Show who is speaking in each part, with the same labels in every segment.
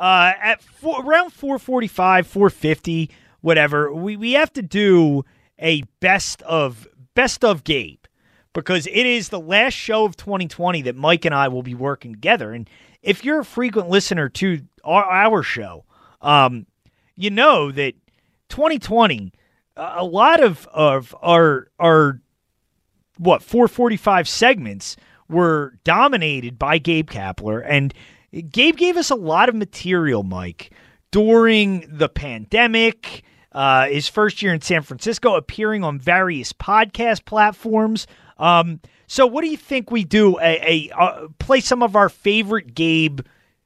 Speaker 1: Uh, at four, around 445, 450, whatever, we, we have to do a best of best of Gabe because it is the last show of 2020 that Mike and I will be working together. And if you're a frequent listener to our, our show, um, you know that 2020, a lot of of our our what 445 segments were dominated by Gabe Kapler and Gabe gave us a lot of material, Mike, during the pandemic, uh, his first year in San Francisco, appearing on various podcast platforms. Um, so, what do you think we do? A, a uh, play some of our favorite Gabe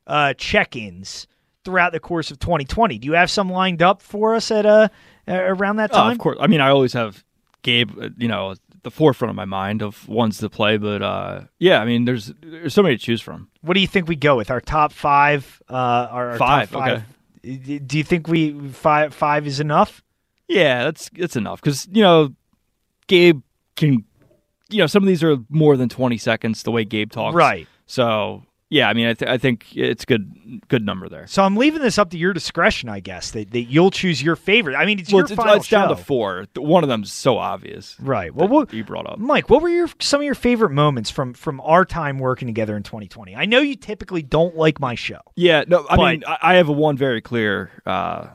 Speaker 1: uh, check-ins throughout the course of 2020. Do you have some lined up for us at uh, around that time?
Speaker 2: Oh, of course. I mean, I always have Gabe. uh, You know, the forefront of my mind of ones to play. But uh, yeah, I mean, there's there's so many to choose from.
Speaker 1: What do you think we go with our top five? Uh, our, our
Speaker 2: Five,
Speaker 1: Top five. Do you think we five five is enough?
Speaker 2: Yeah, that's that's enough because you know, Gabe can. You know, some of these are more than twenty seconds. The way Gabe talks,
Speaker 1: Right.
Speaker 2: So yeah, I mean, I, th- I think it's good good number there.
Speaker 1: So I'm leaving this up to your discretion, I guess. That, that you'll choose your favorite. I mean, it's
Speaker 2: well,
Speaker 1: your
Speaker 2: it's,
Speaker 1: final
Speaker 2: it's down to four. One of them's so obvious.
Speaker 1: Right. Well, what,
Speaker 2: you brought up.
Speaker 1: Mike, what were your some of your favorite moments from from our time working together in 2020? I know you typically don't like my show.
Speaker 2: Yeah, no, I
Speaker 1: But-
Speaker 2: mean, I, I have a one very clear uh,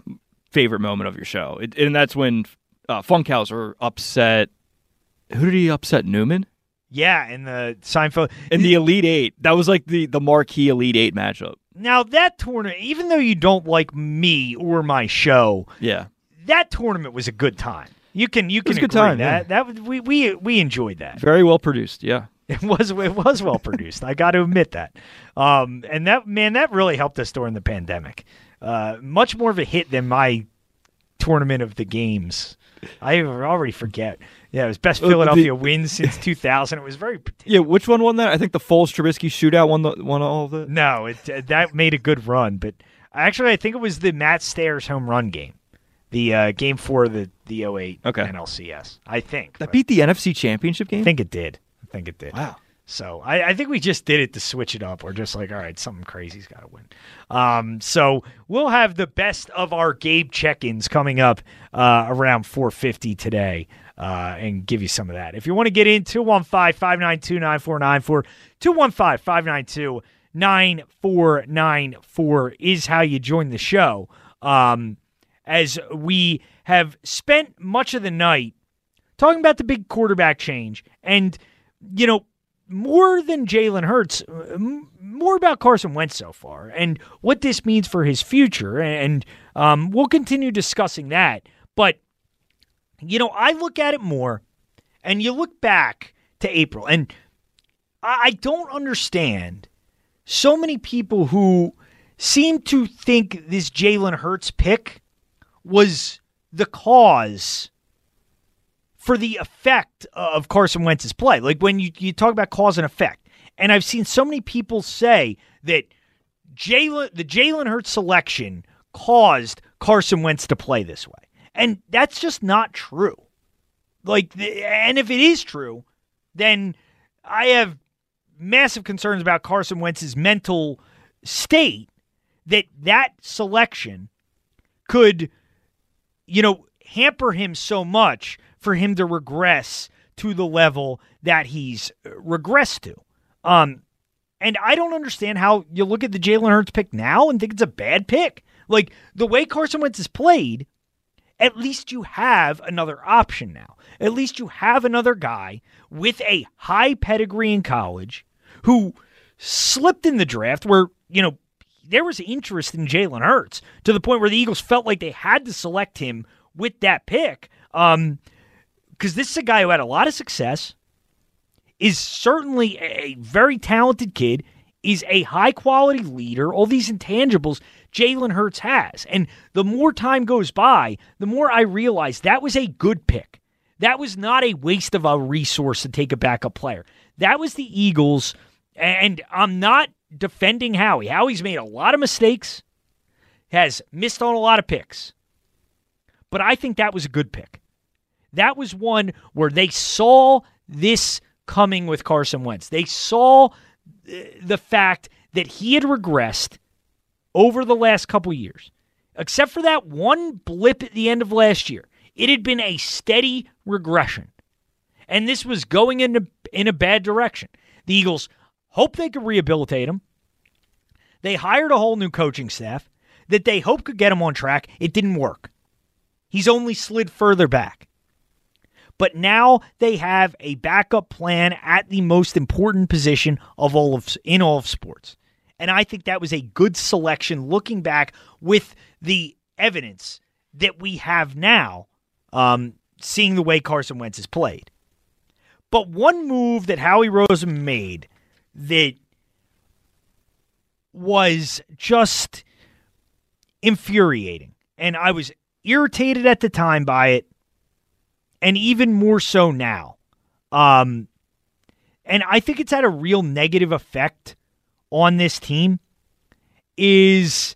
Speaker 2: favorite moment of your show, it, and that's when uh, Funkhouser upset. Who did he upset? Newman
Speaker 1: Yeah, in the Seinfeld.
Speaker 2: in the Elite Eight. That was like the the marquee Elite Eight matchup.
Speaker 1: Now that tournament, even though you don't like me or my show,
Speaker 2: Yeah,
Speaker 1: that tournament was a good time. You can you can
Speaker 2: was a good
Speaker 1: agree
Speaker 2: time,
Speaker 1: that
Speaker 2: yeah.
Speaker 1: that we we we enjoyed that.
Speaker 2: very well produced. Yeah,
Speaker 1: It was it was well produced. I got to admit that. Um, and that man, that really helped us during the pandemic. Uh, much more of a hit than my tournament of the games. I already forget. Yeah, it was best
Speaker 2: Uh, the-
Speaker 1: Philadelphia wins since 2000. It was very.
Speaker 2: yeah. Which one won that? I think the Foles Trubisky shootout won the won all of it.
Speaker 1: No, it uh, that made a good run, but actually, I think it was the Matt Stairs home run game, the uh, game for the the 08
Speaker 2: Okay.
Speaker 1: NLCS. I think
Speaker 2: That
Speaker 1: but
Speaker 2: beat the NFC Championship game.
Speaker 1: I think it did. I think it did.
Speaker 2: Wow.
Speaker 1: So I, I think we just did it to switch it up. We're just like, all right, something crazy's got to win. Um, so we'll have the best of our Gabe check-ins coming up uh, around 4:50 today, uh, and give you some of that. If you want to get in, 215-592-9494, 215-592-9494 is how you join the show. Um, as we have spent much of the night talking about the big quarterback change and you know more than Jalen Hurts, more about Carson Wentz so far and what this means for his future. And um, we'll continue discussing that. But, you know, I look at it more and you look back to April, and I, I don't understand so many people who seem to think this Jalen Hurts pick was the cause for the effect uh, of Carson Wentz's play. Like when you, you talk about cause and effect. And I've seen so many people say that Jalen the Jalen Hurts selection caused Carson Wentz to play this way. And that's just not true. Like the, and if it is true, then I have massive concerns about Carson Wentz's mental state that that selection could you know hamper him so much for him to regress to the level that he's uh, regressed to. Um, and I don't understand how you look at the Jalen Hurts pick now and think it's a bad pick. Like the way Carson Wentz has played, at least you have another option now. At least you have another guy with a high pedigree in college who slipped in the draft where, you know, there was interest in Jalen Hurts to the point where the Eagles felt like they had to select him with that pick. Um, because this is a guy who had a lot of success, is certainly a very talented kid, is a high quality leader, all these intangibles Jalen Hurts has. And the more time goes by, the more I realize that was a good pick. That was not a waste of a resource to take a backup player. That was the Eagles. And I'm not defending Howie. Howie's made a lot of mistakes, has missed on a lot of picks. But I think that was a good pick. That was one where they saw this coming with Carson Wentz. They saw uh, the fact that he had regressed over the last couple years. Except for that one blip at the end of last year, it had been a steady regression. And this was going in a, in a bad direction. The Eagles hoped they could rehabilitate him. They hired a whole new coaching staff that they hoped could get him on track. It didn't work. He's only slid further back. But now they have a backup plan at the most important position of all of in all of sports. And I think that was a good selection looking back with the evidence that we have now, um, seeing the way Carson Wentz has played. But one move that Howie Roseman made that was just infuriating. And I was irritated at the time by it, and even more so now. Um, and I think it's had a real negative effect on this team is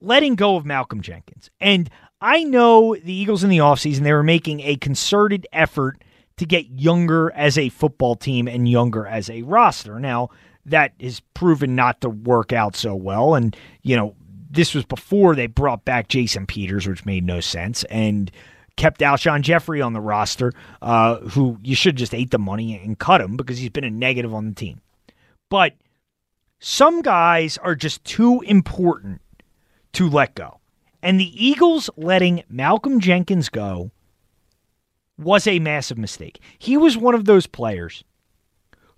Speaker 1: letting go of Malcolm Jenkins. And I know the Eagles in the offseason, they were making a concerted effort to get younger as a football team and younger as a roster. Now, that is proven not to work out so well. And, you know, this was before they brought back Jason Peters, which made no sense, and kept Alshon Jeffery on the roster, uh, who you should just ate the money and cut him because he's been a negative on the team. But some guys are just too important to let go. And the Eagles letting Malcolm Jenkins go was a massive mistake. He was one of those players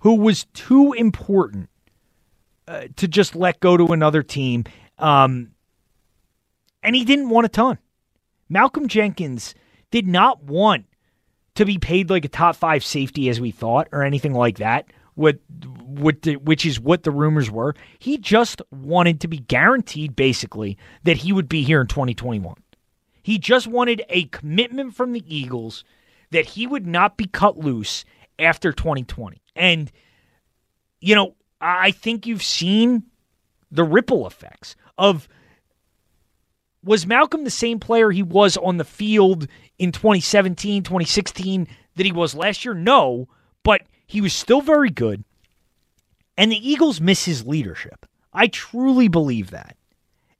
Speaker 1: who was too important uh, to just let go to another team. Um, and he didn't want a ton. Malcolm Jenkins did not want to be paid like a top five safety as we thought or anything like that. What, what the, which is what the rumors were. He just wanted to be guaranteed, basically, that he would be here in 2021. He just wanted a commitment from the Eagles that he would not be cut loose after 2020. And, you know, I think you've seen the ripple effects of was Malcolm the same player he was on the field in 2017, 2016 that he was last year? No, but he was still very good. And the Eagles miss his leadership. I truly believe that.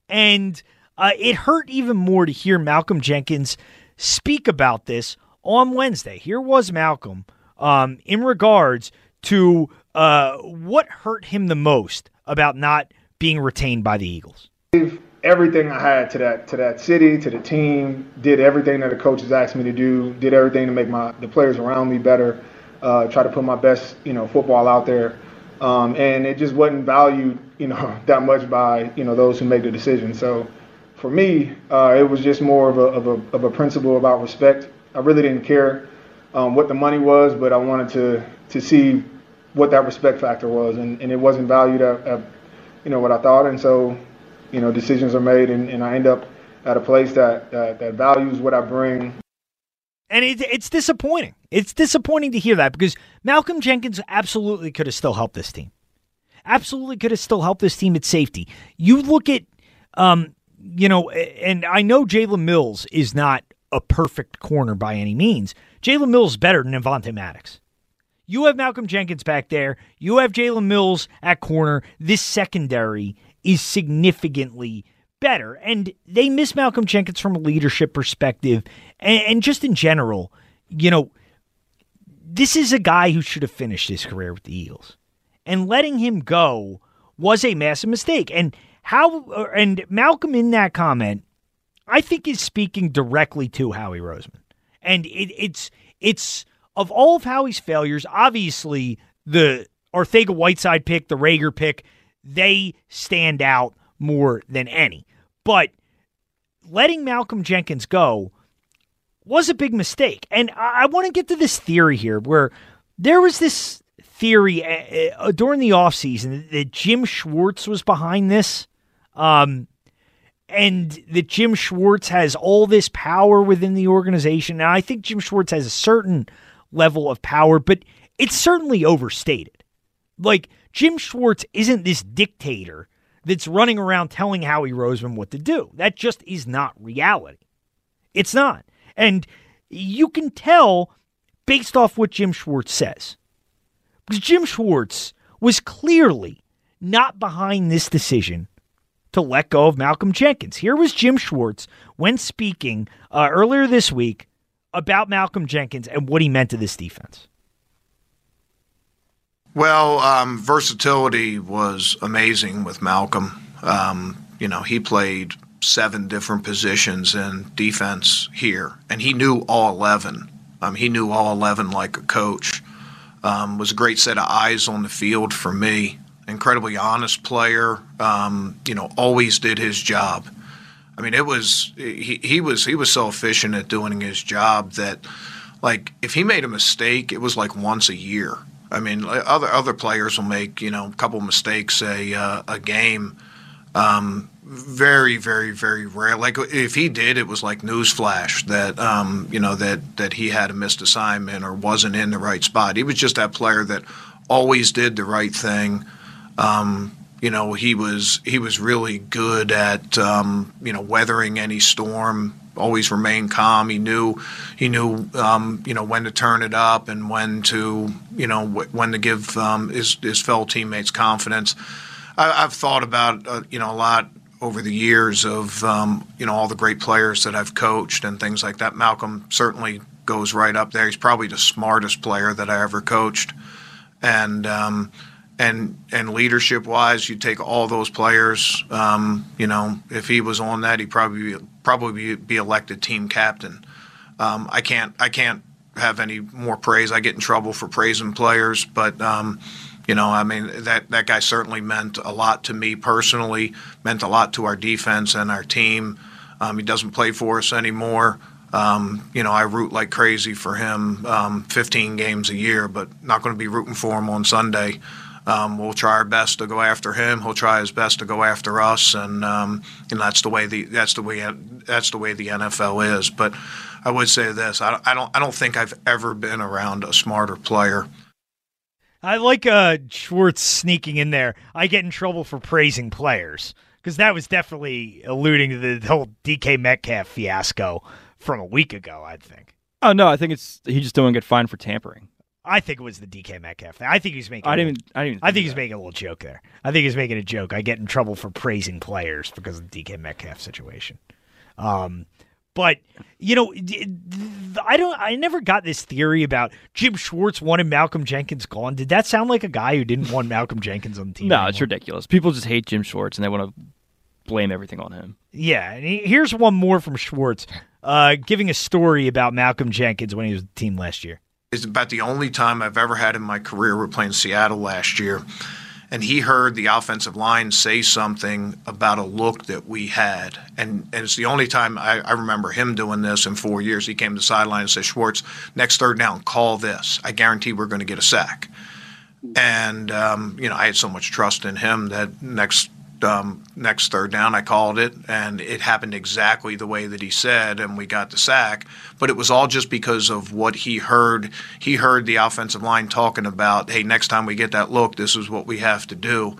Speaker 1: And uh, it hurt even more to hear Malcolm Jenkins speak about this on Wednesday. Here was Malcolm um, in regards to uh, what hurt him the most about not being retained by the Eagles.
Speaker 3: Everything I had to that to that city, to the team, did everything that the coaches asked me to do, did everything to make my the players around me better, uh, try to put my best you know football out there, um, and it just wasn't valued you know that much by you know those who make the decision. So for me, uh, it was just more of a, of a of a principle about respect. I really didn't care um, what the money was, but I wanted to to see what that respect factor was, and, and it wasn't valued at, at you know what I thought, and so you know decisions are made, and, and I end up at a place that, that that values what I bring.
Speaker 1: And it, it's disappointing. It's disappointing to hear that because Malcolm Jenkins absolutely could have still helped this team. Absolutely could have still helped this team at safety. You look at, um, you know, and I know Jalen Mills is not a perfect corner by any means. Jalen Mills is better than Avonte Maddox. You have Malcolm Jenkins back there. You have Jalen Mills at corner. This secondary is significantly better. And they miss Malcolm Jenkins from a leadership perspective and, and just in general. You know, this is a guy who should have finished his career with the Eagles. And letting him go was a massive mistake. And how and Malcolm in that comment I think is speaking directly to Howie Roseman. And it, it's it's of all of Howie's failures, obviously the Arcega-Whiteside pick, the Reagor pick, they stand out more than any. But letting Malcolm Jenkins go was a big mistake. And I, I want to get to this theory here where there was this theory uh, uh, during the offseason that Jim Schwartz was behind this. Um, and that Jim Schwartz has all this power within the organization. Now, I think Jim Schwartz has a certain level of power, but it's certainly overstated. Like, Jim Schwartz isn't this dictator that's running around telling Howie Roseman what to do. That just is not reality. It's not. And you can tell based off what Jim Schwartz says. Because Jim Schwartz was clearly not behind this decision to let go of Malcolm Jenkins. Here was Jim Schwartz when speaking uh, earlier this week about Malcolm Jenkins and what he meant to this defense.
Speaker 4: Well, um, versatility was amazing with Malcolm. Um, you know, he played seven different positions in defense here, and he knew all 11. Um, he knew all 11 like a coach. Um, was a great set of eyes on the field for me. Incredibly honest player. Um, you know, always did his job. I mean, it was he, he was he was so efficient at doing his job that, like, if he made a mistake, it was like once a year. I mean, other other players will make you know a couple mistakes a uh, a game. Um, very, very, very rare. Like if he did, it was like newsflash that um, you know that that he had a missed assignment or wasn't in the right spot. He was just that player that always did the right thing. Um, you know, he was he was really good at um, you know weathering any storm. Always remain calm. He knew he knew um, you know when to turn it up and when to you know when to give um, his his fellow teammates confidence. I, have thought about uh, you know a lot over the years of um, you know all the great players that I've coached and things like that. Malcolm certainly goes right up there. He's probably the smartest player that I ever coached, and um, and and leadership wise, you take all those players. Um, you know, if he was on that, he'd probably be, probably be elected team captain. Um, I can't I can't have any more praise. I get in trouble for praising players, but um, you know, I mean that that guy certainly meant a lot to me personally. Meant a lot to our defense and our team. Um, he doesn't play for us anymore. Um, you know, I root like crazy for him, um, 15 games a year, but not going to be rooting for him on Sunday. Um, we'll try our best to go after him. He'll try his best to go after us, and um, and that's the way the that's the way that's the way the NFL is. But I would say this: I, I don't I don't think I've ever been around a smarter player.
Speaker 1: I like uh, Schwartz sneaking in there. I get in trouble for praising players because that was definitely alluding to the whole DK Metcalf fiasco from a week ago. I think.
Speaker 2: Oh no, I think it's he just don't get fined for tampering.
Speaker 1: I think it was the DK Metcalf thing. I think he's making.
Speaker 2: I didn't. Even, I didn't.
Speaker 1: I think he's making a little joke there. I think he's making a joke. I get in trouble for praising players because of the DK Metcalf situation. Um, but you know, I don't. I never got this theory about Jim Schwartz wanted Malcolm Jenkins gone. Did that sound like a guy who didn't want Malcolm Jenkins on the team?
Speaker 2: No,
Speaker 1: anymore?
Speaker 2: it's ridiculous. People just hate Jim Schwartz and they want to blame everything on him.
Speaker 1: Yeah, and here's one more from Schwartz, uh, giving a story about Malcolm Jenkins when he was with the team last year.
Speaker 4: It's about the only time I've ever had in my career. We're playing Seattle last year and he heard the offensive line say something about a look that we had. And, and it's the only time I, I, remember him doing this in four years. He came to the sideline and said, Schwartz, next third down, call this. I guarantee we're going to get a sack. And, um, you know, I had so much trust in him that next um, next third down, I called it, and it happened exactly the way that he said, and we got the sack. But it was all just because of what he heard. He heard the offensive line talking about, "Hey, next time we get that look, this is what we have to do."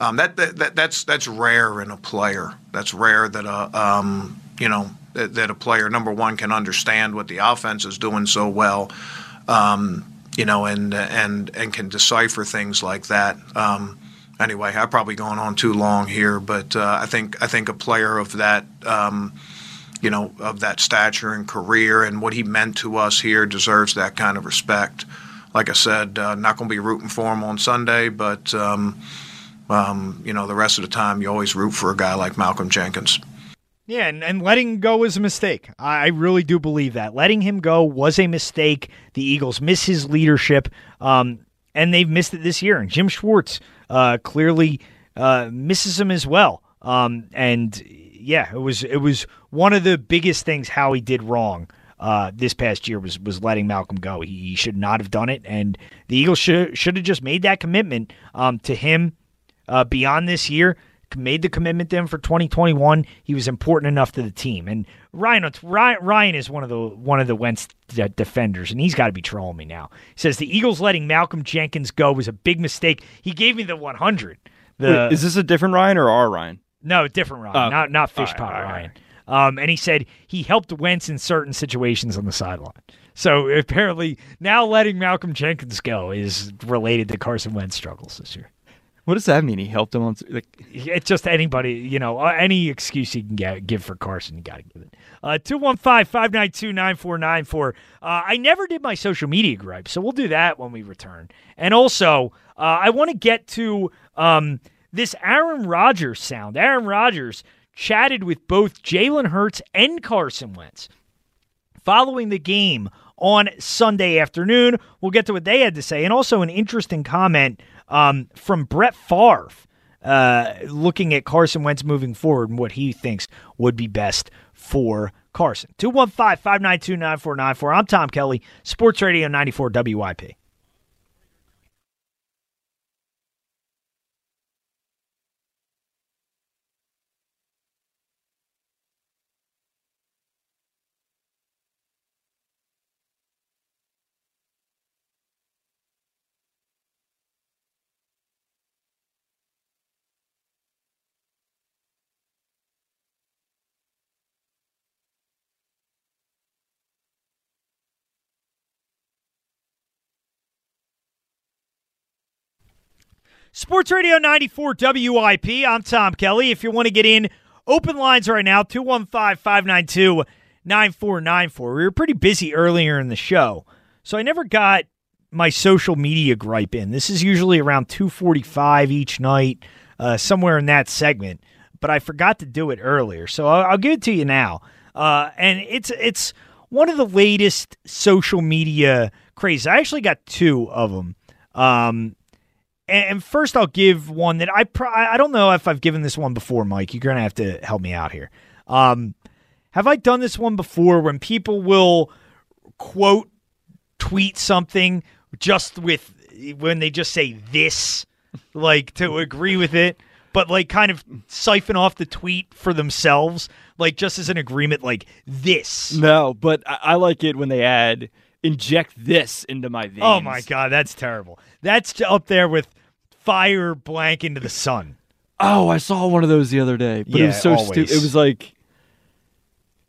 Speaker 4: Um, that, that, that, that's that's rare in a player. That's rare that a um, you know that, that, a player number one can understand what the offense is doing so well. Um, you know, and and and can decipher things like that. Um, anyway, I've probably gone on too long here, but uh, I think I think a player of that. Um, you know, of that stature and career and what he meant to us here deserves that kind of respect. Like I said, uh, not going to be rooting for him on Sunday, but um, um, you know, the rest of the time you always root for a guy like Malcolm Jenkins.
Speaker 1: Yeah, and, and letting go was a mistake. I I really do believe that. Letting him go was a mistake. The Eagles miss his leadership, um, and they've missed it this year. And Jim Schwartz uh, clearly uh, misses him as well. Um, and yeah, it was it was one of the biggest things Howie did wrong uh, this past year was was letting Malcolm go. He, he should not have done it, and the Eagles should should have just made that commitment um, to him uh, beyond this year. Made the commitment to him for 2021. He was important enough to the team. And Ryan Ryan, Ryan is one of the one of the Wentz de- defenders, and he's got to be trolling me now. He says the Eagles letting Malcolm Jenkins go was a big mistake. He gave me the 100. The,
Speaker 2: Wait, is this a different Ryan or our Ryan?
Speaker 1: no, different Ryan,
Speaker 2: Oh,
Speaker 1: not not fish
Speaker 2: all right, all right,
Speaker 1: Ryan. Um, and he said he helped Wentz in certain situations on the sideline. So apparently, now letting Malcolm Jenkins go is related to Carson Wentz struggles this year.
Speaker 2: What does that mean? He helped him on. Like,
Speaker 1: It's just anybody, you know, uh, any excuse you can get, give for Carson, you got to give it. Uh, 215 592 9494. I never did my social media gripe, so we'll do that when we return. And also, uh, I want to get to um, this Aaron Rodgers sound. Aaron Rodgers chatted with both Jalen Hurts and Carson Wentz following the game on Sunday afternoon. We'll get to what they had to say, and also an interesting comment um, from Brett Favre, uh, looking at Carson Wentz moving forward and what he thinks would be best for Carson. 215 592 9494. I'm Tom Kelly, Sports Radio 94 WIP. Sports Radio 94 WIP. I'm Tom Kelly. If you want to get in, open lines right now 215 592 9494. We were pretty busy earlier in the show, so I never got my social media gripe in. This is usually around 245 each night, uh, somewhere in that segment, but I forgot to do it earlier, so I'll, I'll give it to you now. Uh, and it's it's one of the latest social media crazes. I actually got two of them. Um, and first, I'll give one that I pro- I don't know if I've given this one before, Mike. You're gonna have to help me out here. Um, have I done this one before? When people will quote tweet something just with when they just say this, like to agree with it, but like kind of siphon off the tweet for themselves, like just as an agreement, like this.
Speaker 2: no, but I, I like it when they add inject this into my veins.
Speaker 1: Oh my god, that's terrible. That's up there with fire blank into the sun.
Speaker 2: Oh, I saw one of those the other day, but it was so stupid. It was like,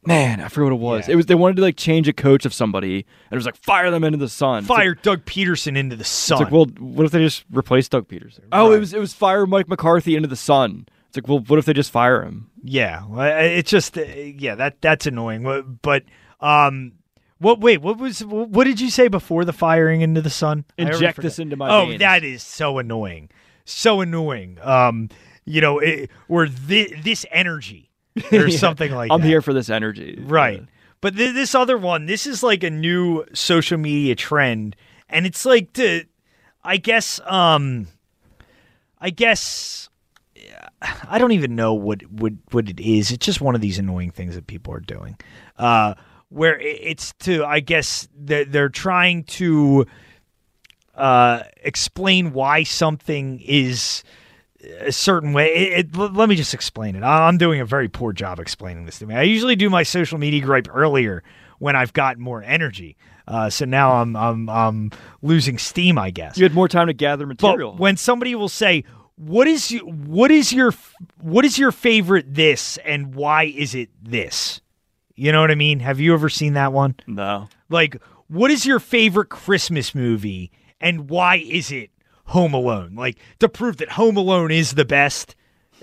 Speaker 2: man, I forget what it was.
Speaker 1: Yeah.
Speaker 2: It was they wanted to like change a coach of somebody, and it was like fire them into the sun. It's like-
Speaker 1: Fire Doug Pederson into the sun.
Speaker 2: It's like, well, what if they just replace Doug Pederson? Oh, it was it was fire Mike McCarthy into the sun. It's like, well, what if they just fire him?
Speaker 1: yeah, it's just uh, yeah that that's annoying. But um, what wait what was what did you say before the firing into the sun?
Speaker 2: Inject this into my
Speaker 1: Oh,
Speaker 2: veins.
Speaker 1: that is so annoying, so annoying. Um, you know, it, or thi- this energy or something like
Speaker 2: I'm
Speaker 1: that.
Speaker 2: here for this energy.
Speaker 1: Right. But th- this other one, this is like a new social media trend, and it's like to, I guess, um, I guess, I don't even know what what what it is. It's just one of these annoying things that people are doing, uh, where it's to, I guess, they're, they're trying to uh, explain why something is a certain way. It, it, let me just explain it. I'm doing a very poor job explaining this to me. I usually do my social media gripe earlier when I've got more energy. Uh, so now I'm I'm I'm losing steam, I guess.
Speaker 2: You had more time to gather material.
Speaker 1: But when somebody will say, "What is you, what is your what is your favorite this and why is it this?" You know what I mean? Have you ever seen that one?
Speaker 2: no.
Speaker 1: Like, what is your favorite Christmas movie and why is it Home Alone? Like to prove that Home Alone is the best.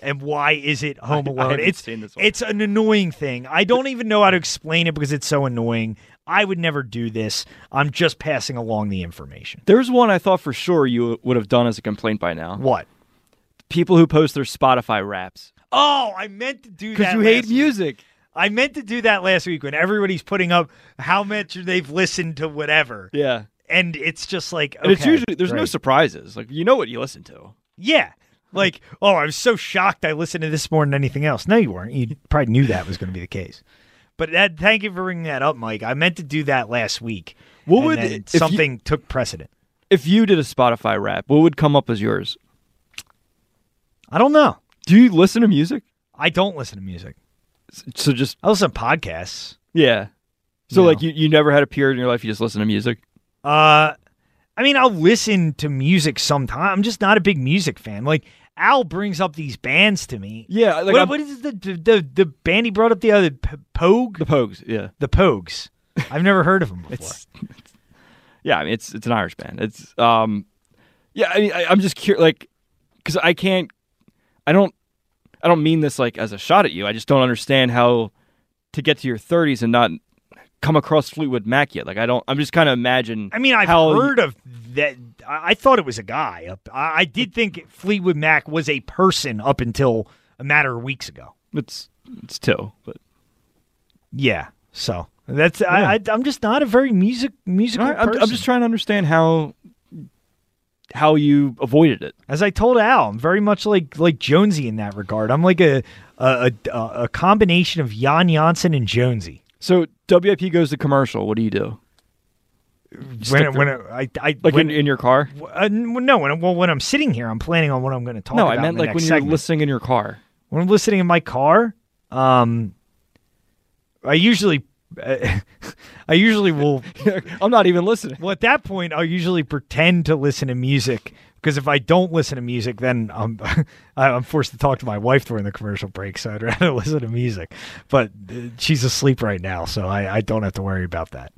Speaker 1: And why is it Home Alone?
Speaker 2: haven't
Speaker 1: it's
Speaker 2: seen this one.
Speaker 1: it's an annoying thing. I don't even know how to explain it because it's so annoying. I would never do this. I'm just passing along the information.
Speaker 2: There's one I thought for sure you would have done as a complaint by now.
Speaker 1: What?
Speaker 2: People who post their Spotify raps.
Speaker 1: Oh, I meant to do that
Speaker 2: because you hate
Speaker 1: week.
Speaker 2: music.
Speaker 1: I meant to do that last week when everybody's putting up how much they've listened to whatever,
Speaker 2: Yeah,
Speaker 1: and it's just like,
Speaker 2: and it's usually there's no surprises. Like you know what you listen to.
Speaker 1: Yeah. Like, oh, I was so shocked I listened to this more than anything else. No, you weren't. You probably knew that was going to be the case. But that, thank you for bringing that up, Mike. I meant to do that last week.
Speaker 2: What would- if you-
Speaker 1: something took precedent?
Speaker 2: If you did a Spotify rap, what would come up as yours?
Speaker 1: I don't know.
Speaker 2: Do you listen to music?
Speaker 1: I don't listen to music.
Speaker 2: So just
Speaker 1: I listen to podcasts.
Speaker 2: yeah. So
Speaker 1: No.
Speaker 2: like you, you never had a period in your life you just listen to music.
Speaker 1: Uh, I mean, I'll listen to music sometime. I'm just not a big music fan. Like Al brings up these bands to me.
Speaker 2: Yeah, like
Speaker 1: what, what is the, the the the band he brought up the other P- Pogue?
Speaker 2: the Pogues. Yeah,
Speaker 1: The Pogues. I've never heard of them before.
Speaker 2: it's, it's yeah. I mean, it's it's an Irish band. It's um, yeah. I mean, I, I'm just curious, like, because I can't, I don't, I don't mean this like as a shot at you. I just don't understand how to get to your 30s and not come across Fleetwood Mac yet. Like, I don't. I'm just kind of imagine.
Speaker 1: I mean, I've
Speaker 2: how you-
Speaker 1: heard of that. I thought it was a guy. I I did think Fleetwood Mac was a person up until a matter of weeks ago.
Speaker 2: it's it's two, but
Speaker 1: Yeah. So that's I, I. I'm just not a very music musical
Speaker 2: I'm. I'm just trying to understand how how you avoided it.
Speaker 1: As I told Al, I'm very much like like Jonesy in that regard. I'm like a a, a, a combination of Jan Janssen and Jonesy.
Speaker 2: So WIP goes to commercial. What do you do?
Speaker 1: When when I, I
Speaker 2: Like
Speaker 1: when,
Speaker 2: in, in your car?
Speaker 1: uh, no when well when I'm sitting here, I'm planning on what I'm going to talk
Speaker 2: No. I meant like when
Speaker 1: segment.
Speaker 2: you're listening in your car.
Speaker 1: when I'm listening in my car, um, I usually, I usually will.
Speaker 2: I'm not even listening.
Speaker 1: Well, at that point, I'll usually pretend to listen to music because if I don't listen to music, then I'm I'm forced to talk to my wife during the commercial break. So I'd rather listen to music. But uh, she's asleep right now, so I, I don't have to worry about that.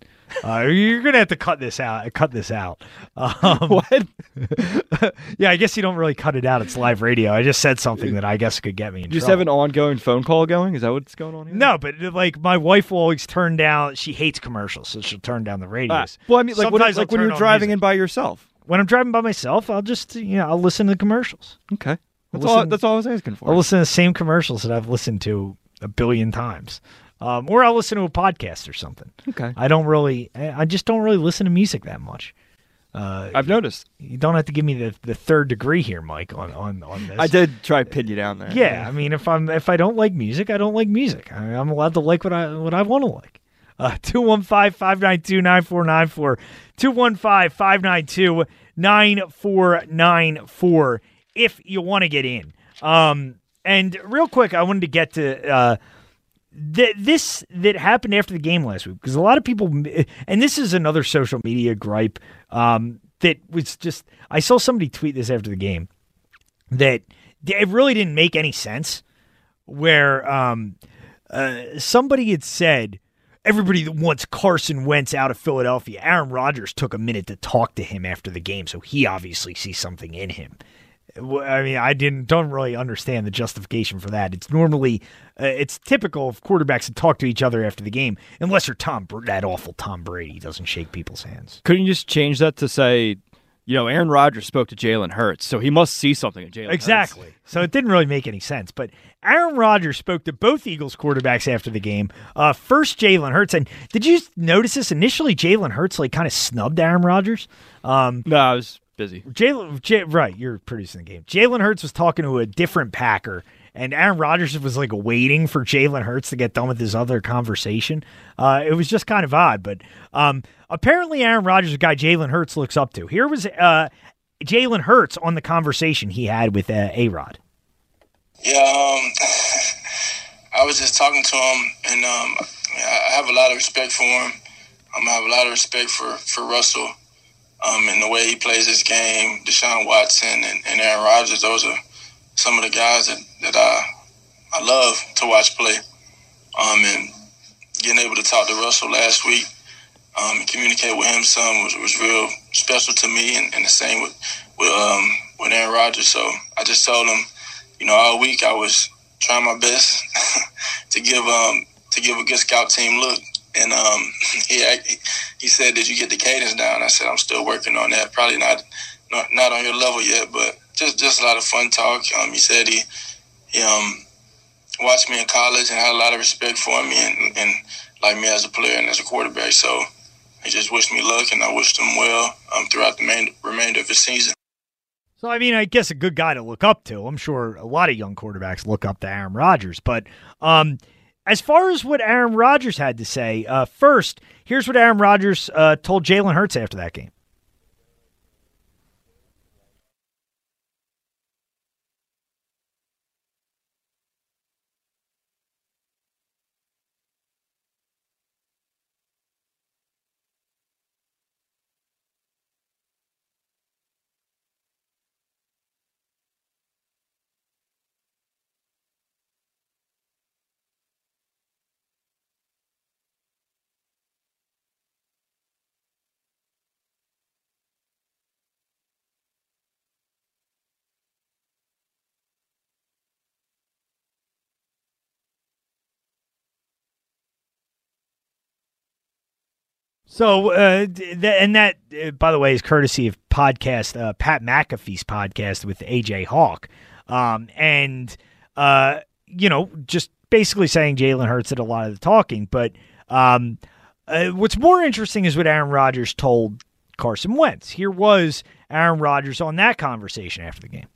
Speaker 1: Uh, you're gonna have to cut this out. Cut this out. Um,
Speaker 2: What?
Speaker 1: yeah, I guess you don't really cut it out. It's live radio. I just said something that I guess could get me in
Speaker 2: You just
Speaker 1: trouble.
Speaker 2: have an ongoing phone call going? Is that what's going on here?
Speaker 1: No, but uh, like my wife will always turn down. She hates commercials, so she'll turn down the
Speaker 2: Ah,
Speaker 1: radios.
Speaker 2: well, I mean, like, when,
Speaker 1: Sometimes
Speaker 2: like when you're driving
Speaker 1: music.
Speaker 2: in by yourself.
Speaker 1: when I'm driving by myself, I'll just you know I'll listen to the commercials.
Speaker 2: Okay. That's all. That's all I was asking for.
Speaker 1: I'll listen to the same commercials that I've listened to a billion times, um, or I'll listen to a podcast or something.
Speaker 2: okay.
Speaker 1: I don't really, I just don't really listen to music that much. Uh,
Speaker 2: I've noticed.
Speaker 1: you don't have to give me the, the third degree here, Mike, on on on this.
Speaker 2: I did try to pin you down there.
Speaker 1: Yeah, I mean, if I'm if I don't like music, I don't like music. I I'm allowed to like what I what I want to like. Uh, 215-592-9494. 215-592-9494 if you want to get in. Um, and real quick, I wanted to get to uh, th- this that happened after the game last week because a lot of people, and this is another social media gripe um, that was just. I saw somebody tweet this after the game that it really didn't make any sense. Where um, uh, somebody had said, everybody that wants Carson Wentz out of Philadelphia, Aaron Rodgers took a minute to talk to him after the game, so he obviously sees something in him. I mean, I didn't don't really understand the justification for that. It's normally uh, it's typical of quarterbacks to talk to each other after the game, unless you're Tom that awful Tom Brady doesn't shake people's hands.
Speaker 2: Couldn't you just change that to say, you know, Aaron Rodgers spoke to Jalen Hurts, so he must see something in Jalen. Hurts.
Speaker 1: Exactly. So it didn't really make any sense. But Aaron Rodgers spoke to both Eagles quarterbacks after the game. Uh, first, Jalen Hurts, and did you notice this? Initially, Jalen Hurts like kind of snubbed Aaron Rodgers. Um,
Speaker 2: No, I was busy.
Speaker 1: Jalen, J- right? You're producing the game. Jalen Hurts was talking to a different Packer, and Aaron Rodgers was like waiting for Jalen Hurts to get done with his other conversation. Uh, it was just kind of odd, but um, apparently Aaron Rodgers, is a guy Jalen Hurts looks up to. Here was uh, Jalen Hurts on the conversation he had with uh, A Rod.
Speaker 5: Yeah, um, I was just talking to him, and um, I have a lot of respect for him. I have a lot of respect for, for Russell um, and the way he plays his game. Deshaun Watson and, and Aaron Rodgers, those are some of the guys that, that I, I love to watch play. Um, and getting able to talk to Russell last week um, and communicate with him some was, was real special to me, and, and the same with with, um, with Aaron Rodgers. So I just told him, you know, all week I was trying my best to give um to give a good scout team look. And um, he he said, "Did you get the cadence down?" I said, "I'm still working on that. Probably not not, not on your level yet, but just just a lot of fun talk." Um, he said he he um watched me in college and had a lot of respect for me and, and like me as a player and as a quarterback. So he just wished me luck, and I wished him well um, throughout the main, remainder of the season.
Speaker 1: So, I mean, I guess a good guy to look up to. I'm sure a lot of young quarterbacks look up to Aaron Rodgers. But um, as far as what Aaron Rodgers had to say, uh, first, here's what Aaron Rodgers uh, told Jalen Hurts after that game. So, uh, th- and that, uh, by the way, is courtesy of podcast uh, Pat McAfee's podcast with AJ Hawk, um, and uh, you know, just basically saying Jalen Hurts did a lot of the talking. But um, uh, what's more interesting is what Aaron Rodgers told Carson Wentz. Here was Aaron Rodgers on that conversation after the game.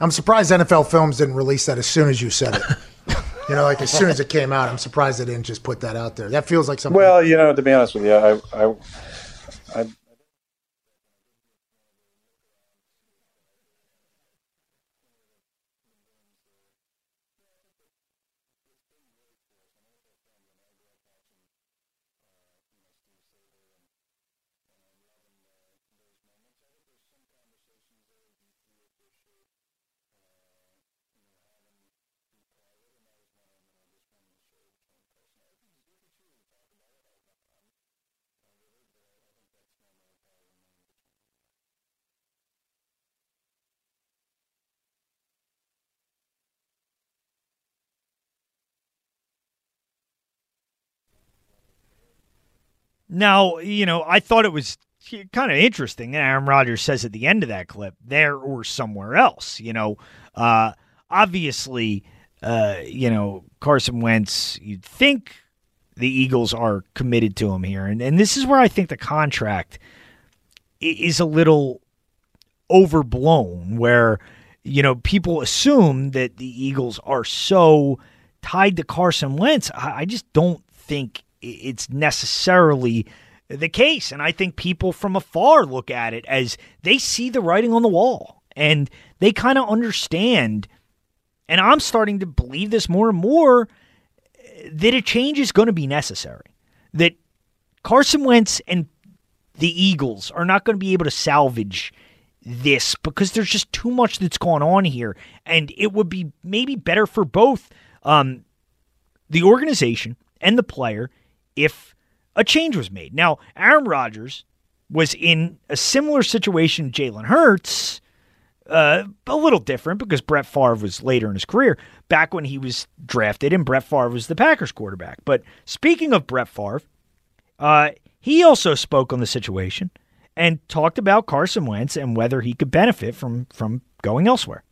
Speaker 6: I'm surprised NFL Films didn't release that as soon as you said it. You know, like as soon as it came out, I'm surprised they didn't just put that out there. That feels like something.
Speaker 7: Well, you know, to be honest with you, I, I, I
Speaker 1: Now, you know, I thought it was kind of interesting. Aaron Rodgers says at the end of that clip, there or somewhere else. You know, uh, obviously, uh, you know, Carson Wentz, you'd think the Eagles are committed to him here. And, and this is where I think the contract is a little overblown, where, you know, people assume that the Eagles are so tied to Carson Wentz. I, I just don't think it's necessarily the case. And I think people from afar look at it as they see the writing on the wall and they kind of understand. And I'm starting to believe this more and more that a change is going to be necessary. That Carson Wentz and the Eagles are not going to be able to salvage this because there's just too much that's going on here. And it would be maybe better for both um, the organization and the player if a change was made. Now, Aaron Rodgers was in a similar situation to Jalen Hurts, uh, a little different because Brett Favre was later in his career, back when he was drafted and Brett Favre was the Packers quarterback. But speaking of Brett Favre, uh, he also spoke on the situation and talked about Carson Wentz and whether he could benefit from from going elsewhere.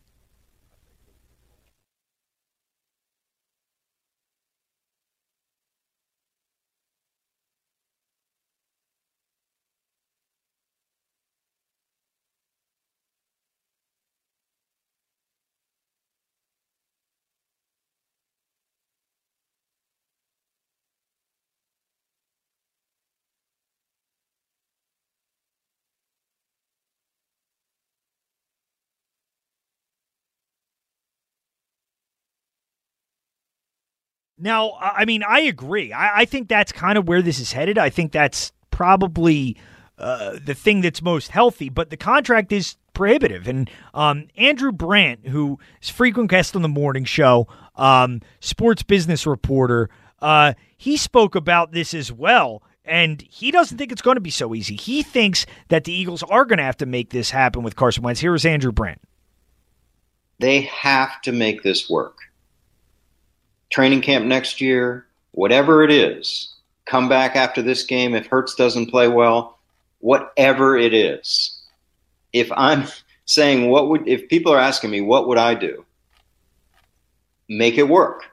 Speaker 1: Now, I mean, I agree. I, I think that's kind of where this is headed. I think that's probably uh, the thing that's most healthy, but the contract is prohibitive. And um, Andrew Brandt, who is frequent guest on the morning show, um, sports business reporter, uh, he spoke about this as well. And he doesn't think it's going to be so easy. He thinks that the Eagles are going to have to make this happen with Carson Wentz. Here is Andrew Brandt.
Speaker 8: They have to make this work training camp next year, whatever it is, come back after this game if Hurts doesn't play well, whatever it is. If I'm saying what would if people are asking me what would I do? make it work.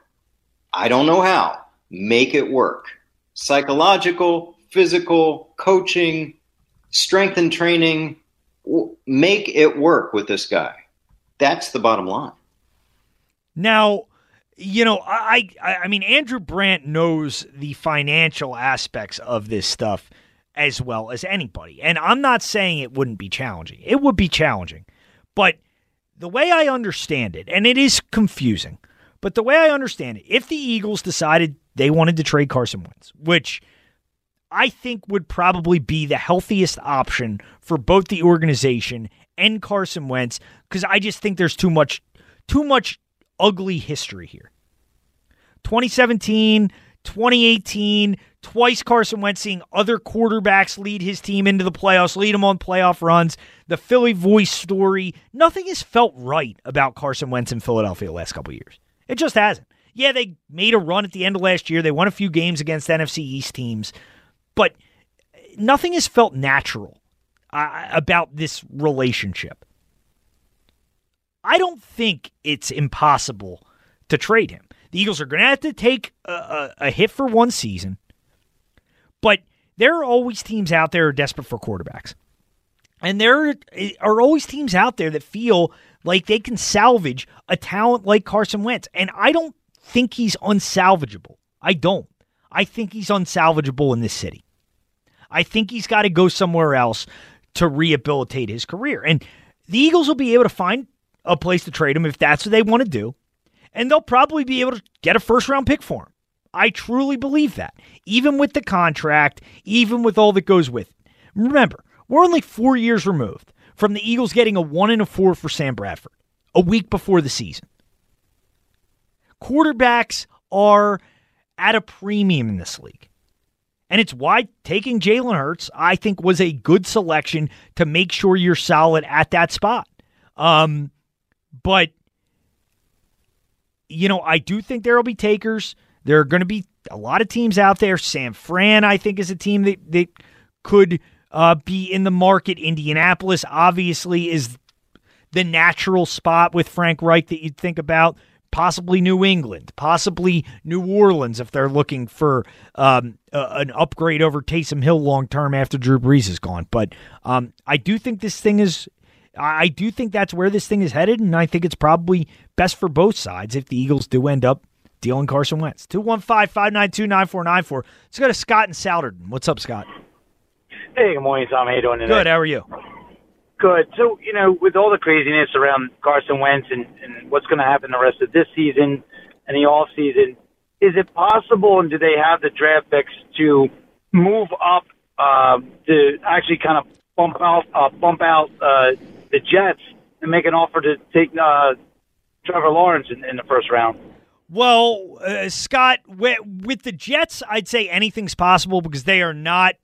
Speaker 8: I don't know how. Make it work. Psychological, physical, coaching, strength and training. Make it work with this guy. That's the bottom line.
Speaker 1: Now, you know, I, I, I mean, Andrew Brandt knows the financial aspects of this stuff as well as anybody. And I'm not saying it wouldn't be challenging. It would be challenging. But the way I understand it, and it is confusing, but the way I understand it, if the Eagles decided they wanted to trade Carson Wentz, which I think would probably be the healthiest option for both the organization and Carson Wentz, because I just think there's too much too much ugly history here. 2017, 2018, twice Carson Wentz seeing other quarterbacks lead his team into the playoffs, lead them on playoff runs. The Philly voice story. Nothing has felt right about Carson Wentz in Philadelphia the last couple years. It just hasn't. Yeah, they made a run at the end of last year. They won a few games against NFC East teams, but nothing has felt natural uh, about this relationship. I don't think it's impossible to trade him. The Eagles are going to have to take a, a, a, hit for one season, but there are always teams out there desperate for quarterbacks. And there are always teams out there that feel like they can salvage a talent like Carson Wentz. And I don't think he's unsalvageable. I don't. I think he's unsalvageable in this city. I think he's got to go somewhere else to rehabilitate his career. And the Eagles will be able to find a place to trade him if that's what they want to do. And they'll probably be able to get a first round pick for him. I truly believe that. Even with the contract, even with all that goes with it. Remember, we're only four years removed from the Eagles getting a one and a four for Sam Bradford a week before the season. Quarterbacks are at a premium in this league. And it's why taking Jalen Hurts, I think, was a good selection to make sure you're solid at that spot. Um, but, you know, I do think there will be takers. There are going to be a lot of teams out there. San Fran, I think, is a team that, that could uh, be in the market. Indianapolis, obviously, is the natural spot with Frank Reich that you'd think about. Possibly New England, possibly New Orleans if they're looking for um, a, an upgrade over Taysom Hill long term after Drew Brees is gone. But um, I do think this thing is I do think that's where this thing is headed, and I think it's probably best for both sides if the Eagles do end up dealing Carson Wentz. 215 592 9494. Let's go to Scott and Souderton. What's up, Scott?
Speaker 9: Hey, good morning, Tom. How you doing today?
Speaker 1: Good. How are you?
Speaker 9: Good. So, you know, with all the craziness around Carson Wentz and, and what's going to happen the rest of this season and the off season, is it possible and do they have the draft picks to move up uh, to actually kind of bump out uh, bump out uh, the Jets and make an offer to take uh, Trevor Lawrence in, in the first round?
Speaker 1: Well, uh, Scott, with, with the Jets, I'd say anything's possible because they are not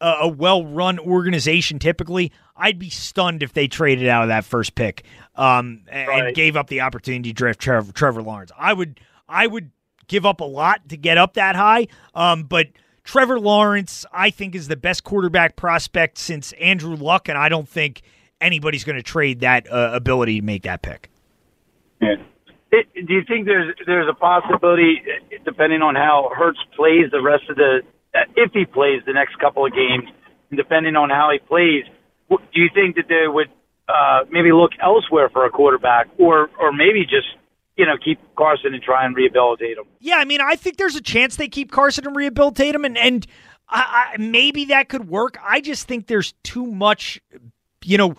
Speaker 1: a, a well run organization typically. I'd be stunned if they traded out of that first pick um, and, right. and gave up the opportunity to draft Trevor, Trevor Lawrence. I would, I would give up a lot to get up that high, um, but. Trevor Lawrence, I think, is the best quarterback prospect since Andrew Luck, and I don't think anybody's going to trade that uh, ability to make that pick.
Speaker 9: Yeah. It, do you think there's there's a possibility, depending on how Hurts plays the rest of the, if he plays the next couple of games, and depending on how he plays, do you think that they would uh, maybe look elsewhere for a quarterback, or or maybe just you know keep Carson and try and rehabilitate him?
Speaker 1: Yeah, I mean, I think there's a chance they keep Carson and rehabilitate him, and and I, I, maybe that could work. I just think there's too much, you know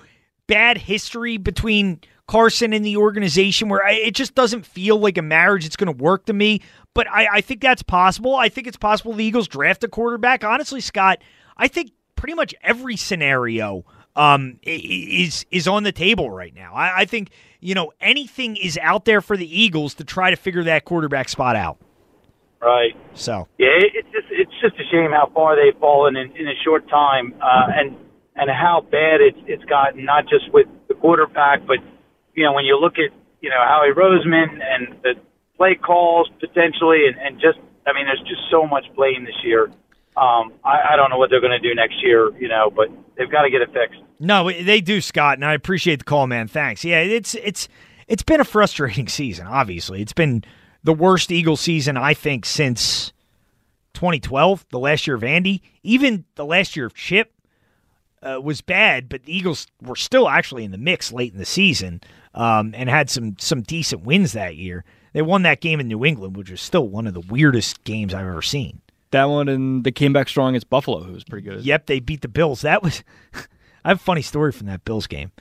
Speaker 1: bad history between Carson and the organization where I, it just doesn't feel like a marriage that's going to work to me. But I, I think that's possible. I think it's possible the Eagles draft a quarterback. Honestly, Scott, I think pretty much every scenario um, is is on the table right now. I, I think you know anything is out there for the Eagles to try to figure that quarterback spot out.
Speaker 9: Right.
Speaker 1: So
Speaker 9: yeah, it's just it's just a shame how far they've fallen in, in a short time, uh, and and how bad it's it's gotten, not just with the quarterback, but you know when you look at you know Howie Roseman and the play calls potentially, and, and just I mean, there's just so much blame this year. Um, I, I don't know what they're going to do next year, you know, but they've got to get it fixed.
Speaker 1: No, they do, Scott, and I appreciate the call, man. Thanks. Yeah, it's it's it's been a frustrating season. Obviously, it's been the worst Eagle season I think since 2012, the last year of Andy. Even the last year of Chip uh, was bad, but the Eagles were still actually in the mix late in the season um, and had some some decent wins that year. They won that game in New England, which was still one of the weirdest games I've ever seen.
Speaker 2: That one, and they came back strong against Buffalo, who was pretty good.
Speaker 1: Yep, they beat the Bills. That was. I have a funny story from that Bills game.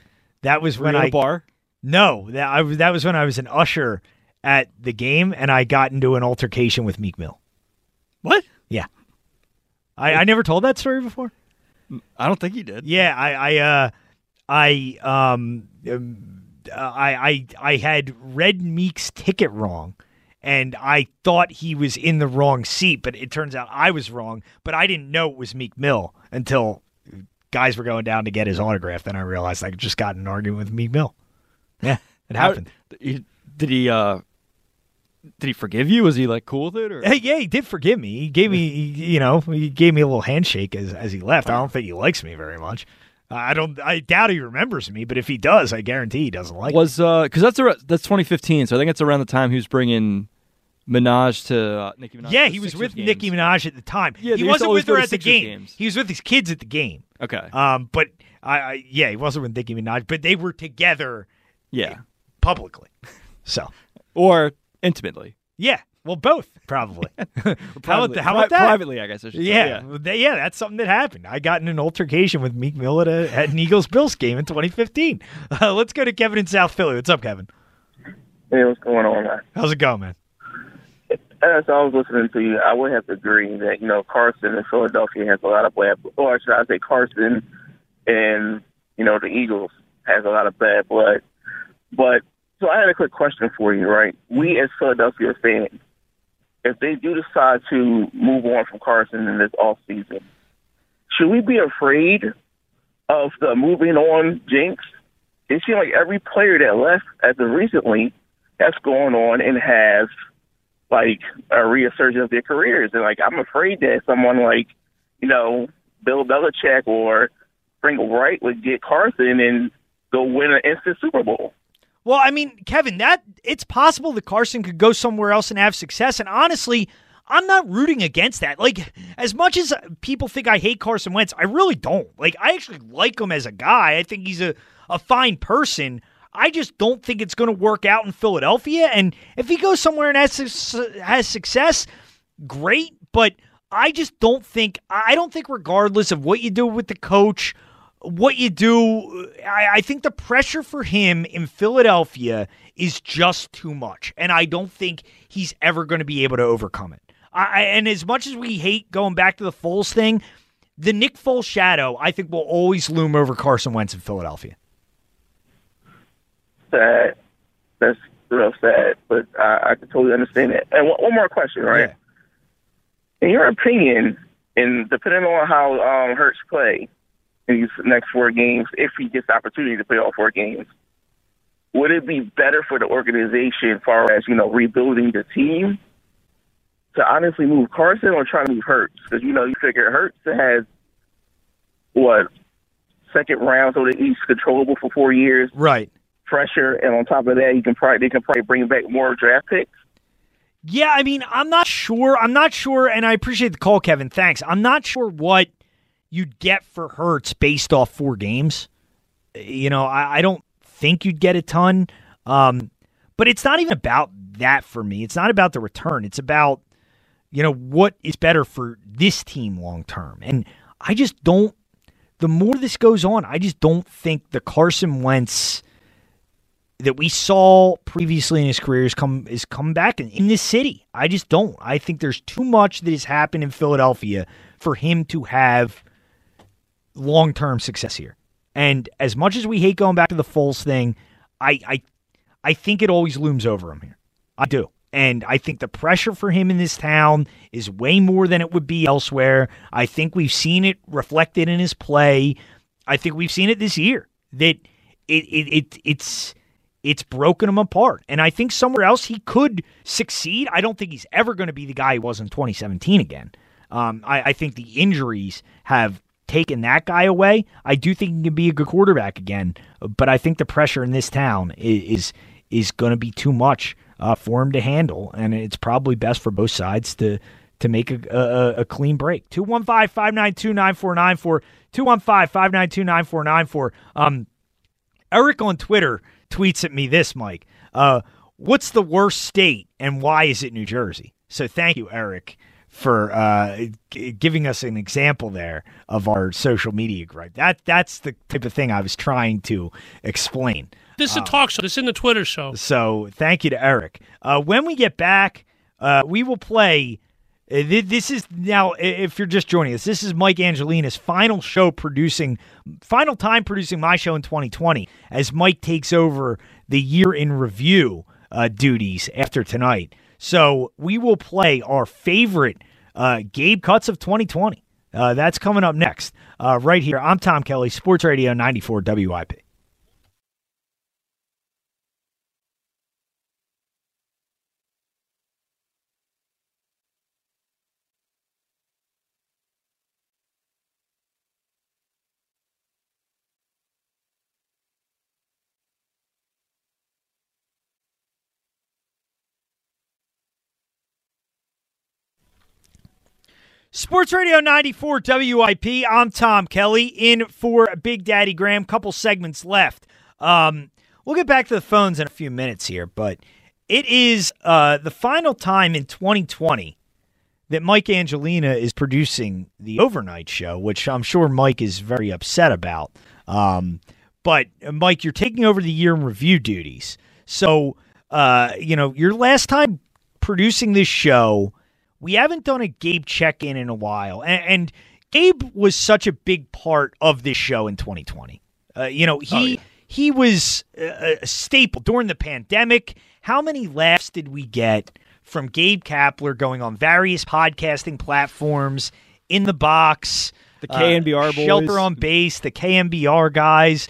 Speaker 1: That was
Speaker 2: Were
Speaker 1: when I
Speaker 2: a bar.
Speaker 1: no that I was that was when I was an usher at the game and I got into an altercation with Meek Mill.
Speaker 2: What?
Speaker 1: Yeah, I, I never told that story before.
Speaker 2: I don't think he did.
Speaker 1: Yeah, I I uh, I um, um I I I had read Meek's ticket wrong. And I thought he was in the wrong seat, but it turns out I was wrong. But I didn't know it was Meek Mill until guys were going down to get his autograph. Then I realized I just got in an argument with Meek Mill. Yeah, it happened.
Speaker 2: he- did he? uh Did he forgive you? Was he like cool with it? Or
Speaker 1: Hey, yeah, he did forgive me. He gave me, he- you know, he gave me a little handshake as as he left. I don't think he likes me very much. I don't. I doubt he remembers me, but if he does, I guarantee he doesn't like.
Speaker 2: was uh because that's ar- that's 2015, so I think it's around the time he was bringing Minaj to uh, Nicki Minaj.
Speaker 1: Yeah, he was
Speaker 2: Sixers
Speaker 1: with
Speaker 2: games.
Speaker 1: Nicki Minaj at the time.
Speaker 2: Yeah,
Speaker 1: he wasn't with her at the
Speaker 2: Sixers
Speaker 1: game.
Speaker 2: games.
Speaker 1: He was with his kids at the game.
Speaker 2: Okay.
Speaker 1: Um, but I, I yeah, he wasn't with Nicki Minaj, but they were together
Speaker 2: yeah,
Speaker 1: publicly. So
Speaker 2: or intimately.
Speaker 1: yeah, well, both probably. how about how about that?
Speaker 2: Privately, I guess. I should
Speaker 1: Yeah,
Speaker 2: yeah.
Speaker 1: yeah, that's something that happened. I got in an altercation with Meek Mill at, a, at an Eagles Bills game in 2015. Uh, let's go to Kevin in South Philly. What's up, Kevin?
Speaker 10: Hey, what's going on, man?
Speaker 1: How's it going, man?
Speaker 10: As I was listening to you, I would have to agree that you know Carson in Philadelphia has a lot of bad, or should I say Carson and you know the Eagles has a lot of bad blood. But so I had a quick question for you, right? We as Philadelphia fans, if they do decide to move on from Carson in this off season, should we be afraid of the moving on jinx? It seems like every player that left as of recently has gone on and has like a resurgence of their careers. And like I'm afraid that someone like, you know, Bill Belichick or Frank Wright would get Carson and go win an instant Super Bowl.
Speaker 1: Well, I mean, Kevin, that it's possible that Carson could go somewhere else and have success. And honestly, I'm not rooting against that. Like, as much as people think I hate Carson Wentz, I really don't. Like, I actually like him as a guy. I think he's a, a fine person. I just don't think it's going to work out in Philadelphia. And if he goes somewhere and has, has success, great. But I just don't think, I don't think, regardless of what you do with the coach, what you do, I, I think the pressure for him in Philadelphia is just too much. And I don't think he's ever going to be able to overcome it. I, and as much as we hate going back to the Foles thing, the Nick Foles shadow, I think, will always loom over Carson Wentz in Philadelphia.
Speaker 10: Sad. That's real sad, but I, I can totally understand it. And one, one more question, right? In your opinion, and depending on how um, Hurts play these next four games, if he gets the opportunity to play all four games, would it be better for the organization as far as, you know, rebuilding the team to honestly move Carson or try to move Hurts? Because, you know, you figure Hurts has, what, second round, so that he's controllable for four years.
Speaker 1: Right.
Speaker 10: Pressure, and on top of that, you can probably they can probably bring back more draft picks.
Speaker 1: Yeah, I mean, I'm not sure. I'm not sure, and I appreciate the call, Kevin. Thanks. I'm not sure what you'd get for Hurts based off four games. You know, I, I don't think you'd get a ton. Um, but it's not even about that for me. It's not about the return. It's about, you know, what is better for this team long term. And I just don't, the more this goes on, I just don't think the Carson Wentz that we saw previously in his career is come is come back in, in this city. I just don't. I think there's too much that has happened in Philadelphia for him to have long term success here. And as much as we hate going back to the Foles thing, I I I think it always looms over him here. I do. And I think the pressure for him in this town is way more than it would be elsewhere. I think we've seen it reflected in his play. I think we've seen it this year that it, it, it it's it's broken him apart. And I think somewhere else he could succeed. I don't think he's ever going to be the guy he was in 2017 again. Um, I, I think the injuries have taken that guy away. I do think he can be a good quarterback again, but I think the pressure in this town is is, going to be too much uh, for him to handle, and it's probably best for both sides to to make a, a, a clean break. 215 592 9494. 215 592 9494. Um, Eric on Twitter tweets at me this, Mike. Uh, what's the worst state and why is it New Jersey? So thank you, Eric, for uh, g- giving us an example there of our social media gripe. That that's the type of thing I was trying to explain.
Speaker 11: This is a talk show. This isn't a Twitter show.
Speaker 1: So thank you to Eric. Uh, when we get back, uh, we will play. uh, This is now, if you're just joining us, this is Mike Angelina's final show producing, final time producing my show in 2020 as Mike takes over the year in review uh, duties after tonight. So we will play our favorite uh, Gabe cuts of 2020. Uh, that's coming up next, uh, right here. I'm Tom Kelly, Sports Radio 94 WIP. Sports Radio 94 WIP. I'm Tom Kelly in for Big Daddy Graham. Couple segments left. Um, we'll get back to the phones in a few minutes here, but it is uh, the final time in 2020 that Mike Angelina is producing the overnight show, which I'm sure Mike is very upset about. Um, but uh, Mike, you're taking over the year in review duties. So, uh, you know, your last time producing this show, we haven't done a Gabe check in in a while. And, and Gabe was such a big part of this show in 2020. Uh, you know, he he was a, a staple during the pandemic. How many laughs did we get from Gabe Kapler going on various podcasting platforms, in the box,
Speaker 2: The KNBR boys.
Speaker 1: Shelter on Base, the KNBR guys?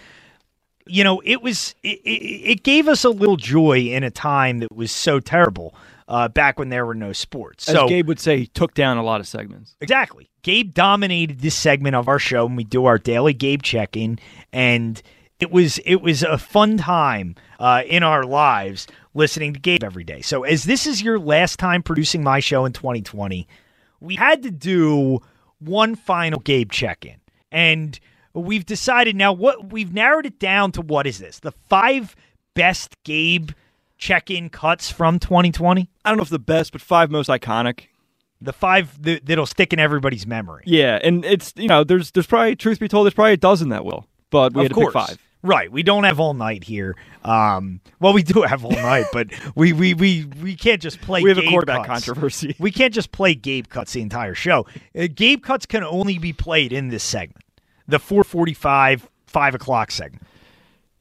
Speaker 1: You know, it was it, it, it gave us a little joy in a time that was so terrible uh, back when there were no sports.
Speaker 2: As
Speaker 1: So
Speaker 2: Gabe would say, he took down a lot of segments.
Speaker 1: Exactly. Gabe dominated this segment of our show when we do our daily Gabe check-in, and it was it was a fun time uh, in our lives listening to Gabe every day. So as this is your last time producing my show in 2020, we had to do one final Gabe check-in, and we've decided now what we've narrowed it down to. What is this? The five best Gabe check-in cuts from 2020.
Speaker 2: I don't know if the best, but five most iconic.
Speaker 1: The five that, that'll stick in everybody's memory.
Speaker 2: Yeah, and it's you know there's there's probably truth be told there's probably a dozen that will, but we
Speaker 1: of
Speaker 2: had to
Speaker 1: course.
Speaker 2: pick five.
Speaker 1: Right. We don't have all night here. Um, well, we do have all night, but we, we, we, we can't just play.
Speaker 2: We have a quarterback
Speaker 1: cuts.
Speaker 2: controversy.
Speaker 1: We can't just play Gabe cuts the entire show. Uh, Gabe cuts can only be played in this segment, the 445, 5 o'clock segment.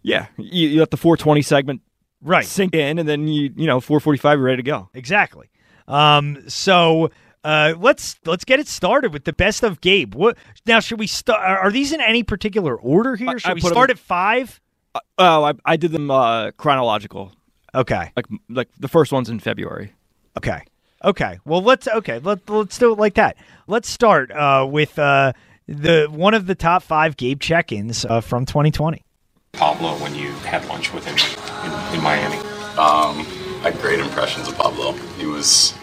Speaker 2: Yeah, you, you let the 420 segment
Speaker 1: right
Speaker 2: sink in, and then you you know 445 you're ready to go.
Speaker 1: Exactly. Um, so uh, let's let's get it started with the best of Gabe. What now? Should we start? Are these in any particular order here? Should
Speaker 2: I
Speaker 1: we
Speaker 2: put 'em-
Speaker 1: start at five?
Speaker 2: Uh, oh, I, I did them uh, chronological.
Speaker 1: Okay.
Speaker 2: Like like the first one's in February.
Speaker 1: Okay. Okay. Well, let's okay. Let let's do it like that. Let's start uh, with uh, the one of the top five Gabe check-ins uh, from 2020.
Speaker 12: Pablo when you had lunch with him in, in Miami? Um, I had great impressions of Pablo. He was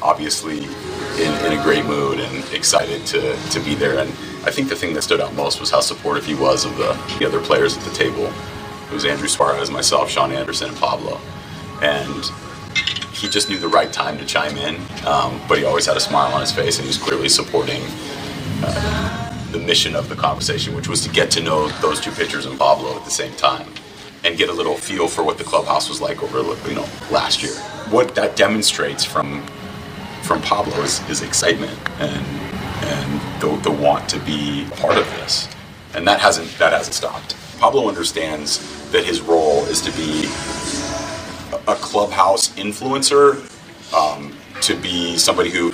Speaker 12: obviously in, in a great mood and excited to, to be there. And I think the thing that stood out most was how supportive he was of the, the other players at the table. It was Andrew Suarez, myself, Shaun Anderson, and Pablo. And he just knew the right time to chime in, um, but he always had a smile on his face and he was clearly supporting uh, the mission of the conversation, which was to get to know those two pitchers and Pablo at the same time, and get a little feel for what the clubhouse was like over you know last year. What that demonstrates from from Pablo is, is excitement and and the, the want to be part of this, and that hasn't that hasn't stopped. Pablo understands that his role is to be a clubhouse influencer, um, to be somebody who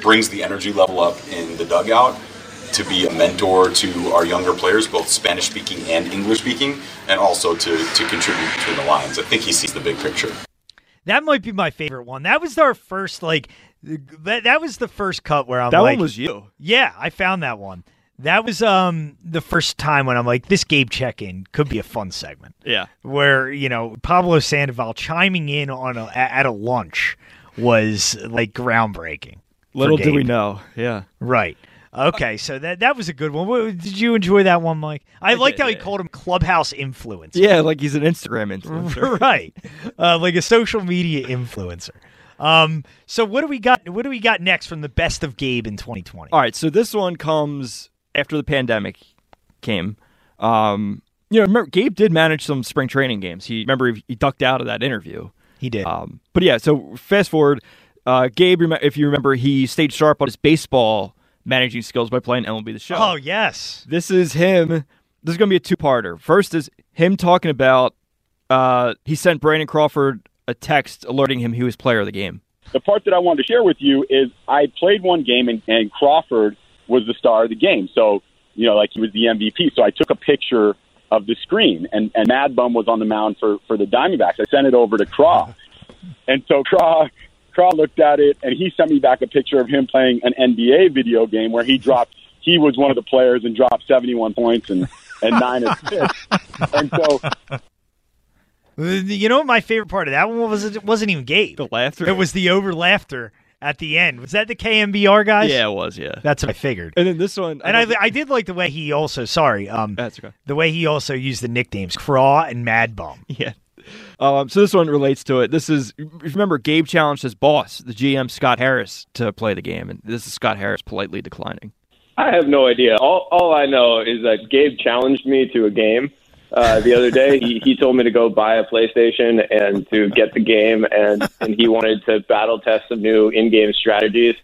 Speaker 12: brings the energy level up in the dugout to be a mentor to our younger players, both Spanish speaking and English speaking, and also to, to contribute between the lines. I think he sees the big picture.
Speaker 1: That might be my favorite one. That was our first like that, that was the first cut where I'm
Speaker 2: That
Speaker 1: like,
Speaker 2: one was you.
Speaker 1: Yeah, I found that one. That was um the first time when I'm like, this Gabe check-in could be a fun segment.
Speaker 2: Yeah.
Speaker 1: Where you know Pablo Sandoval chiming in on a, at a lunch was like groundbreaking.
Speaker 2: Little do we know. Yeah.
Speaker 1: Right. Okay, so that that was a good one. What- Did you enjoy that one, Mike? I, liked how he called him clubhouse influencer.
Speaker 2: Yeah, like he's an Instagram influencer.
Speaker 1: right, uh, like a social media influencer. Um, so what do we got? What do we got next from the best of Gabe in 2020?
Speaker 2: All right, so this one comes after the pandemic came. Um, you know, remember Gabe did manage some spring training games. He remember he, he ducked out of that interview.
Speaker 1: He did.
Speaker 2: Um, but yeah, so fast forward, uh, Gabe, if you remember, he stayed sharp on his baseball managing skills by playing MLB the Show.
Speaker 1: Oh yes,
Speaker 2: This is him. This is going to be a two-parter. First is him talking about uh, he sent Brandon Crawford a text alerting him he was player of the game.
Speaker 13: The part that I wanted to share with you is I played one game and, and Crawford was the star of the game. So, you know, like he was the MVP. So I took a picture of the screen and, and Mad Bum was on the mound for, for the Diamondbacks. I sent it over to Craw. And so Craw, Craw looked at it and he sent me back a picture of him playing an NBA video game where he dropped, he was one of the players and dropped 71 points and, and nine assists. and so
Speaker 1: You know what my favorite part of that one was? It wasn't even Gabe.
Speaker 2: The laughter.
Speaker 1: It was the over laughter at the end. Was that the KNBR guys?
Speaker 2: Yeah, it was. Yeah,
Speaker 1: That's what I figured.
Speaker 2: And then this one,
Speaker 1: And I, I did like the way he also sorry um
Speaker 2: That's okay.
Speaker 1: the way he also used the nicknames Craw and Mad Bum.
Speaker 2: Yeah. Um, so this one relates to it. This is remember Gabe challenged his boss, the GM Scott Harris, to play the game, and this is Scott Harris politely declining.
Speaker 14: I have no idea. All all I know is that Gabe challenged me to a game uh, the other day. He he told me to go buy a PlayStation and to get the game, and and he wanted to battle test some new in-game strategies.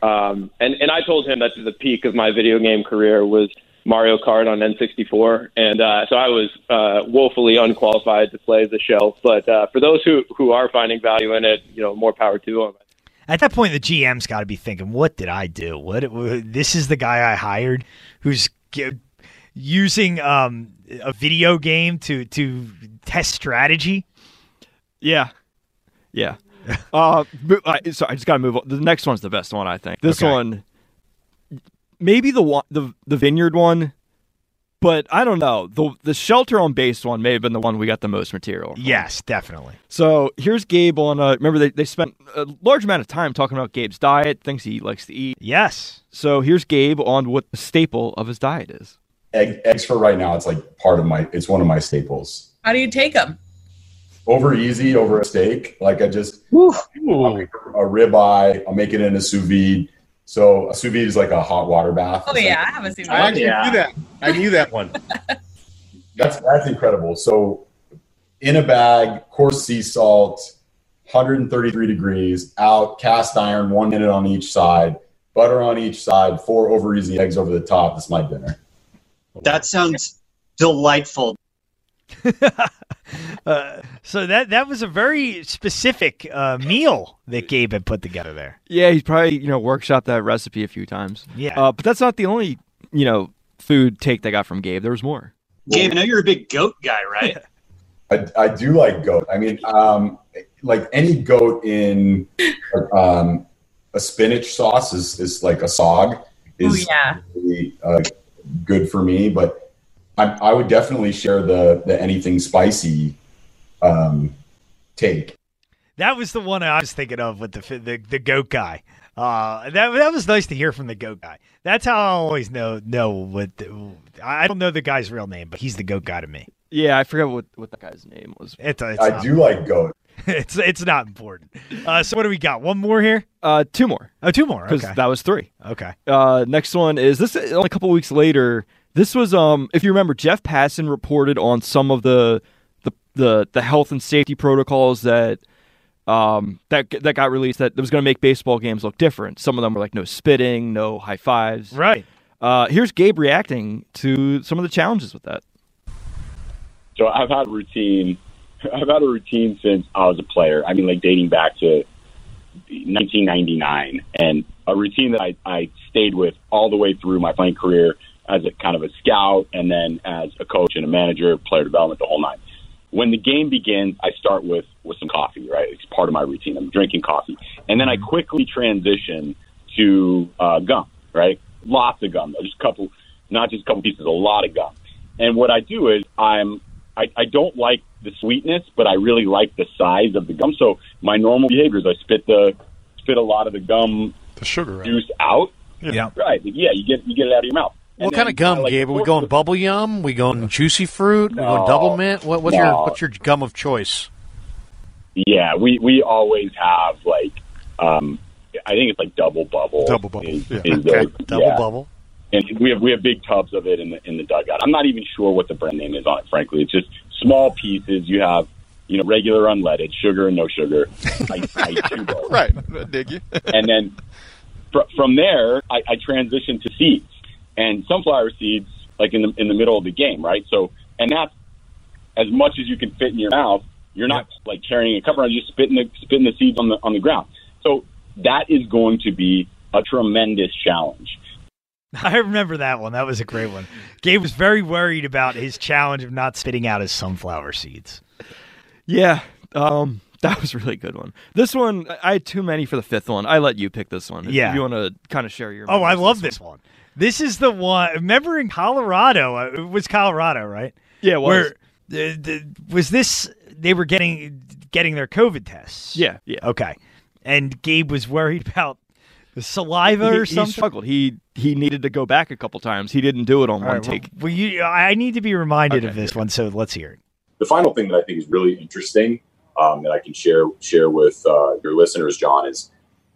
Speaker 14: Um, and and I told him that the peak of my video game career was Mario Kart on N64, and uh, so I was uh, woefully unqualified to play the show. But uh, for those who who are finding value in it, you know, more power to them.
Speaker 1: At that point, the GM's got to be thinking, "What did I do? What? This is the guy I hired, who's g- using um, a video game to to test strategy."
Speaker 2: Yeah, yeah. uh, uh, so I just got to move on. The next one's the best one, I think. This
Speaker 1: Okay.
Speaker 2: one, maybe the one, the the vineyard one, but I don't know. the The shelter on base one may have been the one we got the most material. from.
Speaker 1: Yes, definitely.
Speaker 2: So here's Gabe on. Uh, remember they they spent a large amount of time talking about Gabe's diet, things he likes to eat.
Speaker 1: Yes.
Speaker 2: So here's Gabe on what the staple of his diet is.
Speaker 15: Egg, eggs for right now. It's like part of my. It's one of my staples.
Speaker 16: How do you take them?
Speaker 15: Over easy over a steak. Like I just I'll make a ribeye. I'll make it in a sous vide. So a sous vide is like a hot water bath.
Speaker 16: Oh yeah, I have a sous
Speaker 15: I actually
Speaker 16: vide.
Speaker 15: knew that.
Speaker 17: I knew that one.
Speaker 15: That's that's incredible. So in a bag, coarse sea salt, 133 degrees, out, cast iron, one minute on each side, butter on each side, four over easy eggs over the top. That's my dinner.
Speaker 18: That sounds delightful.
Speaker 1: Uh, so that that was a very specific uh, meal that Gabe had put together there.
Speaker 2: Yeah, he's probably you know workshopped that recipe a few times.
Speaker 1: Yeah.
Speaker 2: uh, but that's not the only you know food take they got from Gabe. There was more.
Speaker 18: Gabe, I know you're a big goat guy, right?
Speaker 15: I, I do like goat. I mean, um, like any goat in um, a spinach sauce is, is like a saag is
Speaker 16: Oh, yeah.
Speaker 15: really, uh, good for me. But I, I would definitely share the the anything spicy um, take.
Speaker 1: That was the one I was thinking of with the the, the goat guy. Uh, that that was nice to hear from the goat guy. That's how I always know know what. The, I don't know the guy's real name, but he's the goat guy to me.
Speaker 2: Yeah, I forget what what that guy's name was.
Speaker 1: It's, it's
Speaker 15: I
Speaker 1: not-
Speaker 15: do like goat.
Speaker 1: it's it's not important. Uh, so what do we got? One more here.
Speaker 2: Uh, two more.
Speaker 1: Oh, two more.
Speaker 2: Because
Speaker 1: Okay.
Speaker 2: that was three.
Speaker 1: Okay.
Speaker 2: Uh, next one is this. Only a couple weeks later. This was um. If you remember, Jeff Passan reported on some of the the the, the health and safety protocols that um that that got released that was going to make baseball games look different. Some of them were like no spitting, no high fives.
Speaker 1: Right.
Speaker 2: Uh, here's Gabe reacting to some of the challenges with that.
Speaker 13: So I've had a routine. I've had a routine since I was a player. I mean, like dating back to 1999, and a routine that I, I stayed with all the way through my playing career as a kind of a scout, and then as a coach and a manager, player development, the whole nine. When the game begins, I start with with some coffee. Right, it's part of my routine. I'm drinking coffee, and then I quickly transition to uh, gum. Right, lots of gum. Just a couple not just a couple pieces, a lot of gum. And what I do is I'm I, I don't like the sweetness, but I really like the size of the gum. So my normal behavior is I spit the spit a lot of the gum
Speaker 17: the sugar
Speaker 13: juice out.
Speaker 19: Yeah.
Speaker 13: Right. Yeah, you get you get it out of your mouth. And
Speaker 19: What kind of gum,
Speaker 13: like
Speaker 19: Gabe? Are we going bubble yum? We going juicy fruit? We going double mint? What, what's your what's your gum of choice?
Speaker 13: Yeah, we we always have like um I think it's like double bubble.
Speaker 19: Double bubble,
Speaker 13: Is,
Speaker 19: yeah.
Speaker 13: is
Speaker 19: Okay, double
Speaker 13: yeah.
Speaker 19: bubble.
Speaker 13: And we have we have big tubs of it in the in the dugout. I'm not even sure what the brand name is on it. Frankly, it's just small pieces. You have you know regular unleaded, sugar and no sugar. I, I
Speaker 17: right, I dig you.
Speaker 13: and then fr- from there, I, I transitioned to seeds and sunflower seeds, like in the in the middle of the game, right? So, and that's as much as you can fit in your mouth. You're not like carrying a cup around; you're just spitting the spitting the seeds on the on the ground. So that is going to be a tremendous challenge.
Speaker 1: I remember that one. That was a great one. Gabe was very worried about his challenge of not spitting out his sunflower seeds.
Speaker 2: Yeah, um, that was a really good one. This one, I- I had too many for the fifth one. I let you pick this one. If
Speaker 1: Yeah.
Speaker 2: you want to kind of share your.
Speaker 1: Oh, I love this one. This is the one. Remember in Colorado? uh, It was Colorado, right?
Speaker 2: Yeah, it was.
Speaker 1: Where the, the, was this? They were getting getting their COVID tests.
Speaker 2: Yeah, yeah.
Speaker 1: Okay, and Gabe was worried about the saliva
Speaker 2: He,
Speaker 1: or
Speaker 2: he
Speaker 1: something.
Speaker 2: struggled. He he needed to go back a couple times. He didn't do it on
Speaker 1: All
Speaker 2: one
Speaker 1: right,
Speaker 2: take.
Speaker 1: Well, you, I need to be reminded of this one, so let's hear it.
Speaker 15: the final thing that I think is really interesting um, that I can share share with uh, your listeners, John, is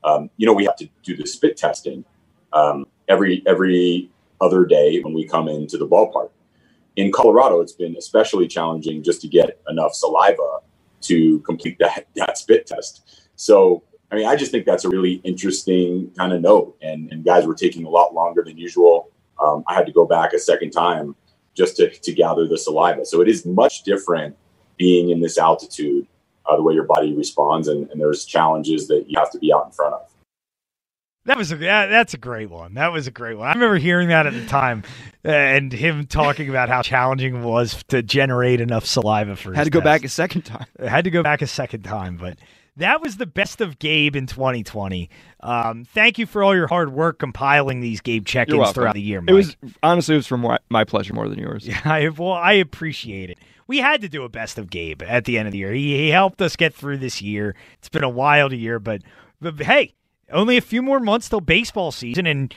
Speaker 15: um, you know we have to do the spit testing um, every every other day when we come into the ballpark. In Colorado, it's been especially challenging just to get enough saliva to complete that that spit test. So. I mean, I just think that's a really interesting kind of note, and, and guys were taking a lot longer than usual. Um, I had to go back a second time just to, to gather the saliva. So it is much different being in this altitude, uh, the way your body responds, and, and there's challenges that you have to be out in front of.
Speaker 1: That was a that, that's a great one. That was a great one. I remember hearing that at the time, uh, and him talking about how challenging it was to generate enough saliva for.
Speaker 2: Had to go
Speaker 1: test.
Speaker 2: back a second time.
Speaker 1: had to go back a second time, but that was the best of Gabe in 2020. Um, thank you for all your hard work compiling these Gabe check-ins throughout the year. Mike.
Speaker 2: It was honestly, it was for my, my pleasure more than yours.
Speaker 1: Yeah, I, well, I appreciate it. We had to do a best of Gabe at the end of the year. He, he helped us get through this year. It's been a wild year, but, but hey, only a few more months till baseball season, and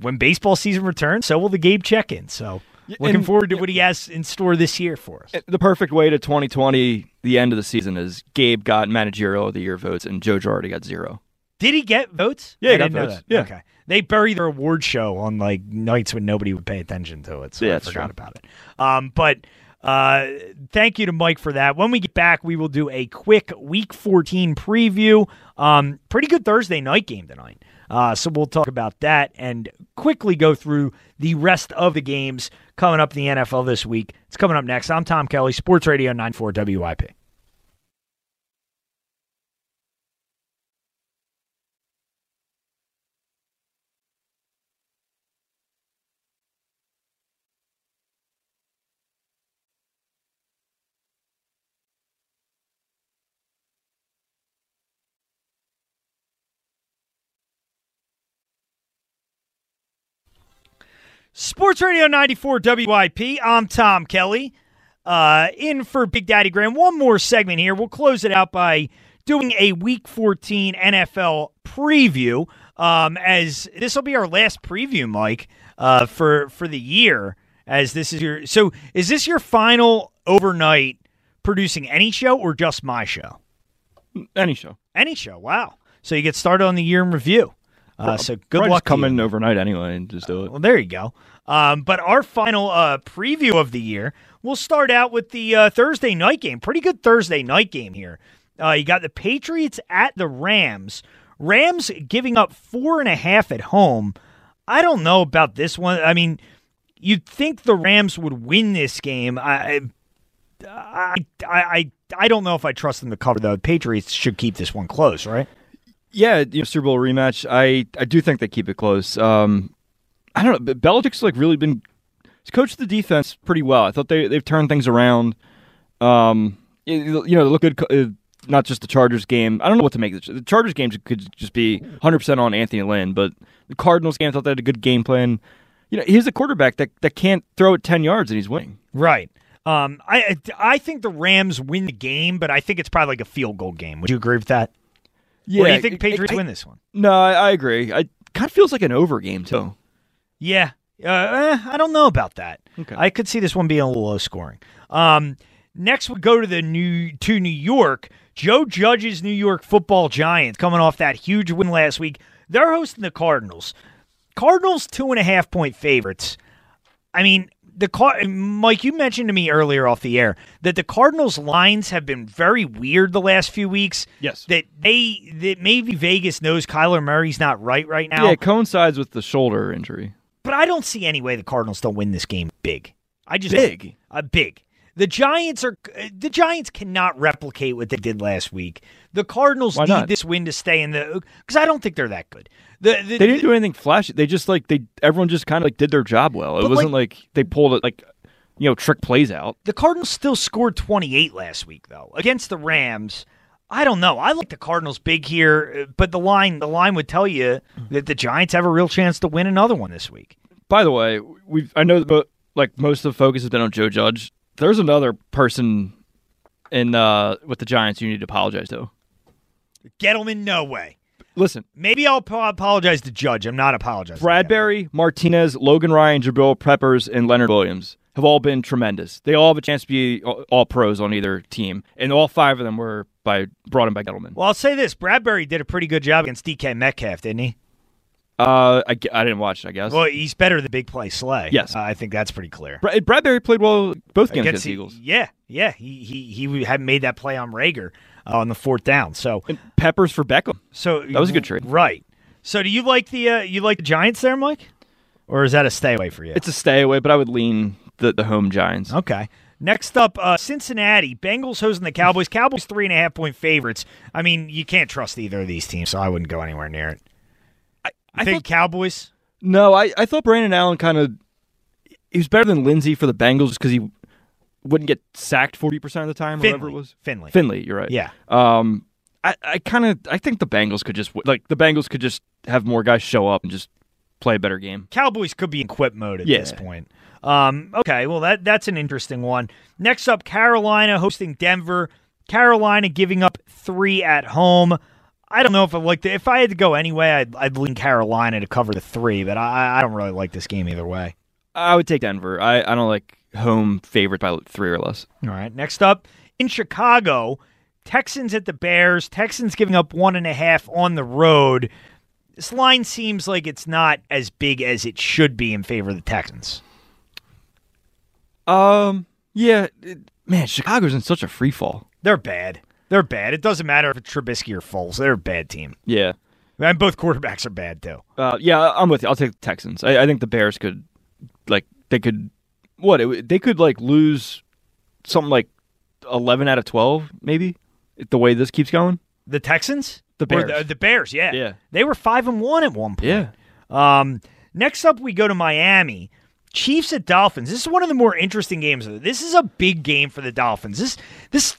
Speaker 1: when baseball season returns, so will the Gabe check-in. So looking
Speaker 2: and-
Speaker 1: forward to what he has in store this year for us.
Speaker 2: The perfect way to 2020, the end of the season, is Gabe got managerial of the year votes and Joe Girardi got zero.
Speaker 1: Did he get votes?
Speaker 2: Yeah, he
Speaker 1: I
Speaker 2: got
Speaker 1: didn't know
Speaker 2: votes.
Speaker 1: that.
Speaker 2: Yeah.
Speaker 1: Okay. They bury their award show on like nights when nobody would pay attention to it. So
Speaker 2: Yeah,
Speaker 1: I forgot
Speaker 2: true.
Speaker 1: about it. Um, but uh, thank you to Mike for that. When we get back, we will do a quick Week 14 preview. Um, pretty good Thursday night game tonight. Uh, so we'll talk about that and quickly go through the rest of the games coming up in the NFL this week. It's coming up next. I'm Tom Kelly, Sports Radio 94 WIP. Sports Radio 94 WIP. I'm Tom Kelly. Uh, in for Big Daddy Graham. One more segment here. We'll close it out by doing a Week 14 NFL preview. Um, as this will be our last preview, Mike, uh, for for the year. As this is your so, is this your final overnight producing any show or just my show?
Speaker 2: Any show.
Speaker 1: Any show. Wow. So you get started on the year in review. Uh, so good
Speaker 2: Probably
Speaker 1: luck.
Speaker 2: just come
Speaker 1: to you.
Speaker 2: in overnight anyway and just do it.
Speaker 1: Well, there you go. Um, but our final uh, preview of the year, we'll start out with the uh, Thursday night game. Pretty good Thursday night game here. Uh, you got the Patriots at the Rams. Rams giving up four and a half at home. I don't know about this one. I mean, you'd think the Rams would win this game. I, I, I, I, I don't know if I trust them to cover. The Patriots should keep this one close, right?
Speaker 2: Yeah, you know, Super Bowl rematch. I I do think they keep it close. Um, I don't know. Belichick's like really been he's coached the defense pretty well. I thought they they've turned things around. Um, you you know, look good. uh, Not just the Chargers game. I don't know what to make. of The the Chargers game could just be 100 percent on Anthony Lynn, but the Cardinals game, I thought they had a good game plan. you know, he's a quarterback that, that can't throw it 10 yards and he's winning.
Speaker 1: Right. Um, I I think the Rams win the game, but I think it's probably like a field goal game. Would you agree with that?
Speaker 2: Yeah.
Speaker 1: Or do you think the
Speaker 2: I-
Speaker 1: Patriots
Speaker 2: I-
Speaker 1: win this one?
Speaker 2: No, I, I agree. I kind of feels like an over game, too.
Speaker 1: Yeah. Uh, eh, I don't know about that.
Speaker 2: Okay.
Speaker 1: I could see this one being a little low scoring. Um, next, we go to the new to New York. Joe Judge's New York Football Giants coming off that huge win last week. They're hosting the Cardinals. Cardinals two and a half point favorites. I mean, the Car- Mike, you mentioned to me earlier off the air that the Cardinals lines have been very weird the last few weeks.
Speaker 2: Yes.
Speaker 1: That they that maybe Vegas knows Kyler Murray's not right right now.
Speaker 2: Yeah, it coincides with the shoulder injury.
Speaker 1: But I don't see any way the Cardinals don't win this game big. I just
Speaker 2: Big?
Speaker 1: uh, big. The Giants are the Giants cannot replicate what they did last week. The Cardinals need this win to stay in the because I don't think they're that good. The, the,
Speaker 2: They didn't do anything flashy. They just like they everyone just kind of like did their job well. It wasn't like, they pulled it like you know trick plays out.
Speaker 1: The Cardinals still scored 28 last week though against the Rams. I don't know. I like the Cardinals big here, uh, but the line the line would tell you that the Giants have a real chance to win another one this week.
Speaker 2: By the way, we I know that like most of the focus has been on Joe Judge. There's another person in uh with the Giants you need to apologize to.
Speaker 1: Gettleman, no way.
Speaker 2: Listen,
Speaker 1: Maybe I'll po- apologize to Judge. I'm not apologizing.
Speaker 2: Bradbury, Martinez, Logan Ryan, Jabril Peppers, and Leonard Williams have all been tremendous. They all have a chance to be all, pros on either team, and all five of them were by brought in by Gettleman.
Speaker 1: Well, I'll say this: Bradbury did a pretty good job against DK Metcalf, didn't he?
Speaker 2: Uh, I, I didn't watch it. I guess.
Speaker 1: Well, he's better than big play Slay.
Speaker 2: Yes.
Speaker 1: Uh, I think that's pretty clear.
Speaker 2: Bra- Bradbury played well both games against the
Speaker 1: the-
Speaker 2: Eagles.
Speaker 1: Yeah, yeah. He he he had made that play on Reagor on the fourth down. So
Speaker 2: And Peppers for Beckham.
Speaker 1: so
Speaker 2: That was a good trade.
Speaker 1: right? So do you like the uh, you like the Giants there, Mike, or is that a stay away for you?
Speaker 2: It's a stay away, but I would lean the, the home Giants.
Speaker 1: Okay. Next up, uh, Cincinnati Bengals hosting the Cowboys. Cowboys three and a half point favorites. I mean, you can't trust either of these teams, so I wouldn't go anywhere near it. I,
Speaker 2: I
Speaker 1: think Cowboys.
Speaker 2: No, I, I thought Brandon Allen kind of he was better than Lindsey for the Bengals because he wouldn't get sacked forty percent of the time, or whatever it was.
Speaker 1: Finley.
Speaker 2: Finley, you're right.
Speaker 1: Yeah.
Speaker 2: Um, I, I kind of I think the Bengals could just like the Bengals could just have more guys show up and just play a better game.
Speaker 1: Cowboys could be in quit mode at
Speaker 2: Yeah.
Speaker 1: this point. Um, okay, well that that's an interesting one. Next up, Carolina hosting Denver. Carolina giving up three at home. I don't know if I like the, if I had to go anyway, I'd, I'd lean Carolina to cover the three, but I, I don't really like this game either way.
Speaker 2: I would take Denver. I, I don't like home favorite by three or less.
Speaker 1: All right. Next up in Chicago, Texans at the Bears. Texans giving up one and a half on the road. This line seems like it's not as big as it should be in favor of the Texans.
Speaker 2: Um, yeah, it- man, Chicago's in such a free fall.
Speaker 1: They're bad. They're bad. It doesn't matter if it's Trubisky or Foles. They're a bad team.
Speaker 2: Yeah,
Speaker 1: And both quarterbacks are bad too.
Speaker 2: uh, yeah, I'm with you. I'll take the Texans. I, I think the Bears could, like, they could, what? It, they could like lose something like eleven out of twelve, maybe. The way this keeps going.
Speaker 1: The Texans?
Speaker 2: The Bears.
Speaker 1: The, the Bears, yeah.
Speaker 2: Yeah.
Speaker 1: They were five and one at one point.
Speaker 2: Yeah.
Speaker 1: Um, next up, we go to Miami. Chiefs at Dolphins. This is one of the more interesting games. This is a big game for the Dolphins. This, this,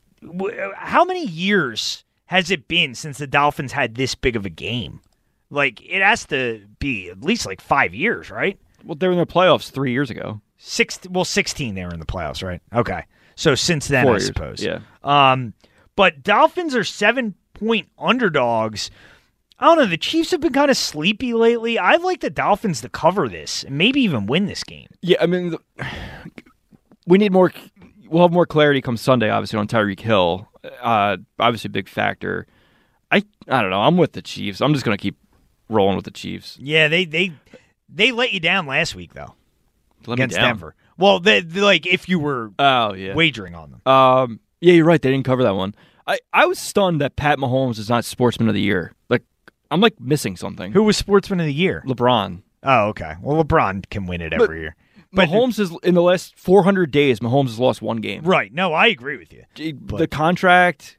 Speaker 1: how many years has it been since the Dolphins had this big of a game? Like it has to be at least like five years, right?
Speaker 2: Well, they were in the playoffs three years ago.
Speaker 1: Six, well, sixteen they were in the playoffs, right? Okay, so since then,
Speaker 2: Four
Speaker 1: I
Speaker 2: years,
Speaker 1: suppose.
Speaker 2: yeah.
Speaker 1: Um, but Dolphins are seven point underdogs. I don't know. The Chiefs have been kind of sleepy lately. I'd like the Dolphins to cover this and maybe even win this game.
Speaker 2: Yeah, I mean, the, we need more. We'll have more clarity come Sunday, obviously on Tyreek Hill. Uh, obviously, a big factor. I I don't know. I'm with the Chiefs. I'm just gonna keep rolling with the Chiefs.
Speaker 1: Yeah, they they they let you down last week though
Speaker 2: Let me
Speaker 1: against
Speaker 2: down.
Speaker 1: Denver. Well, they, they- like if you were
Speaker 2: Oh yeah.
Speaker 1: wagering on them.
Speaker 2: Um. Yeah, you're right. They didn't cover that one. I I was stunned that Pat Mahomes is not Sportsman of the Year. Like I'm like missing something.
Speaker 1: Who was Sportsman of the Year?
Speaker 2: LeBron.
Speaker 1: Oh, okay. Well, LeBron can win it
Speaker 2: But-
Speaker 1: every year. But
Speaker 2: Mahomes is in the last 400 days. Mahomes has lost one game.
Speaker 1: right. No, I agree with you.
Speaker 2: the contract,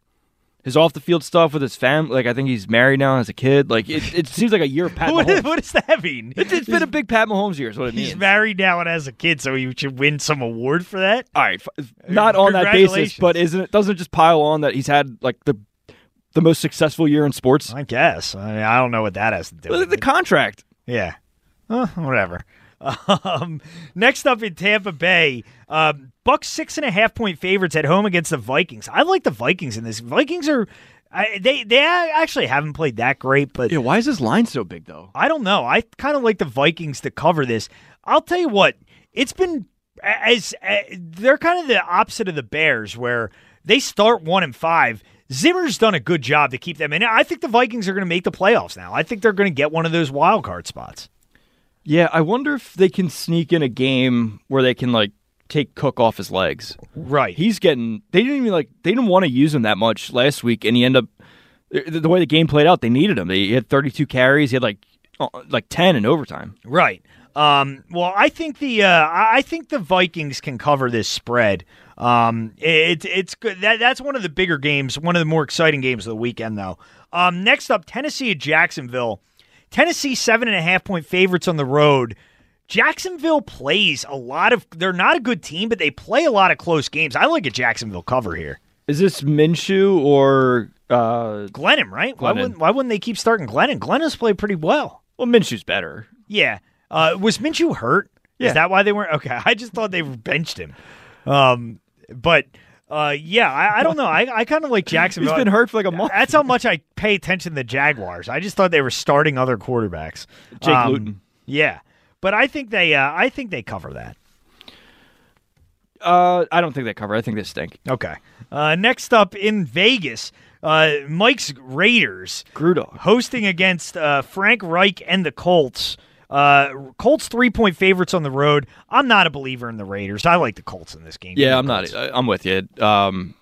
Speaker 2: his off the field stuff with his family. Like I think he's married now, and has a kid. Like it, it seems like a year of Pat
Speaker 1: What,
Speaker 2: Mahomes.
Speaker 1: what does that mean?
Speaker 2: It's, it's been a big Pat Mahomes year. Is what it means.
Speaker 1: He's married now and has a kid, so he should win some award for that.
Speaker 2: All right, not on that basis, but isn't it? Doesn't it just pile on that he's had like the the most successful year in sports?
Speaker 1: I guess. I, mean, I don't know what that has to do
Speaker 2: Look
Speaker 1: with
Speaker 2: the
Speaker 1: it.
Speaker 2: contract.
Speaker 1: Yeah. Uh, whatever. Um, next up in Tampa Bay, um, Bucks six and a half point favorites at home against the Vikings. I like the Vikings in this. Vikings are. I, they they actually haven't played that great, but
Speaker 2: Yeah, why is this line so big though?
Speaker 1: I don't know. I kind of like the Vikings to cover this. I'll tell you what, it's been as, as they're kind of the opposite of the Bears, where they start one and five. Zimmer's done a good job to keep them in. I think the Vikings are going to make the playoffs now. I think they're going to get one of those wild card spots.
Speaker 2: Yeah, I wonder if they can sneak in a game where they can like take Cook off his legs.
Speaker 1: Right.
Speaker 2: He's getting. They didn't even like. They didn't want to use him that much last week, and he ended up. The, the way the game played out, they needed him. He had 32 carries. He had like uh, like 10 in overtime.
Speaker 1: Right. Um, well, I think the uh, I I think the Vikings can cover this spread. Um, it, it's good. That, that's one of the bigger games, one of the more exciting games of the weekend, though. Um, next up, Tennessee at Jacksonville. Tennessee seven and a half point favorites on the road. Jacksonville plays a lot of. They're not a good team, but they play a lot of close games. I like a Jacksonville cover here.
Speaker 2: Is this Minshew or uh,
Speaker 1: Glennon? Right? Why wouldn't Why wouldn't they keep starting Glennon? Glennon's played pretty well.
Speaker 2: Well, Minshew's better.
Speaker 1: Yeah. Uh, was Minshew hurt?
Speaker 2: Yeah.
Speaker 1: Is that why they weren't? Okay. I just thought they benched him. Um, but uh, yeah, I, I don't know. I, I kind of like Jacksonville.
Speaker 2: He's been hurt for like a month.
Speaker 1: That's how much I pay attention to the Jaguars. I just thought they were starting other quarterbacks.
Speaker 2: Jake
Speaker 1: Um,
Speaker 2: Luton.
Speaker 1: Yeah, but I think they. Uh, I think they cover that.
Speaker 2: Uh, I don't think they cover. I think they stink.
Speaker 1: Okay. Uh, next up in Vegas, uh, Mike's Raiders
Speaker 2: Grudog
Speaker 1: hosting against uh, Frank Reich and the Colts. Uh, Colts three point favorites on the road. I'm not a believer in the Raiders. I like the Colts in this game.
Speaker 2: Yeah, I'm not.
Speaker 1: Colts.
Speaker 2: I- I'm with you. Um,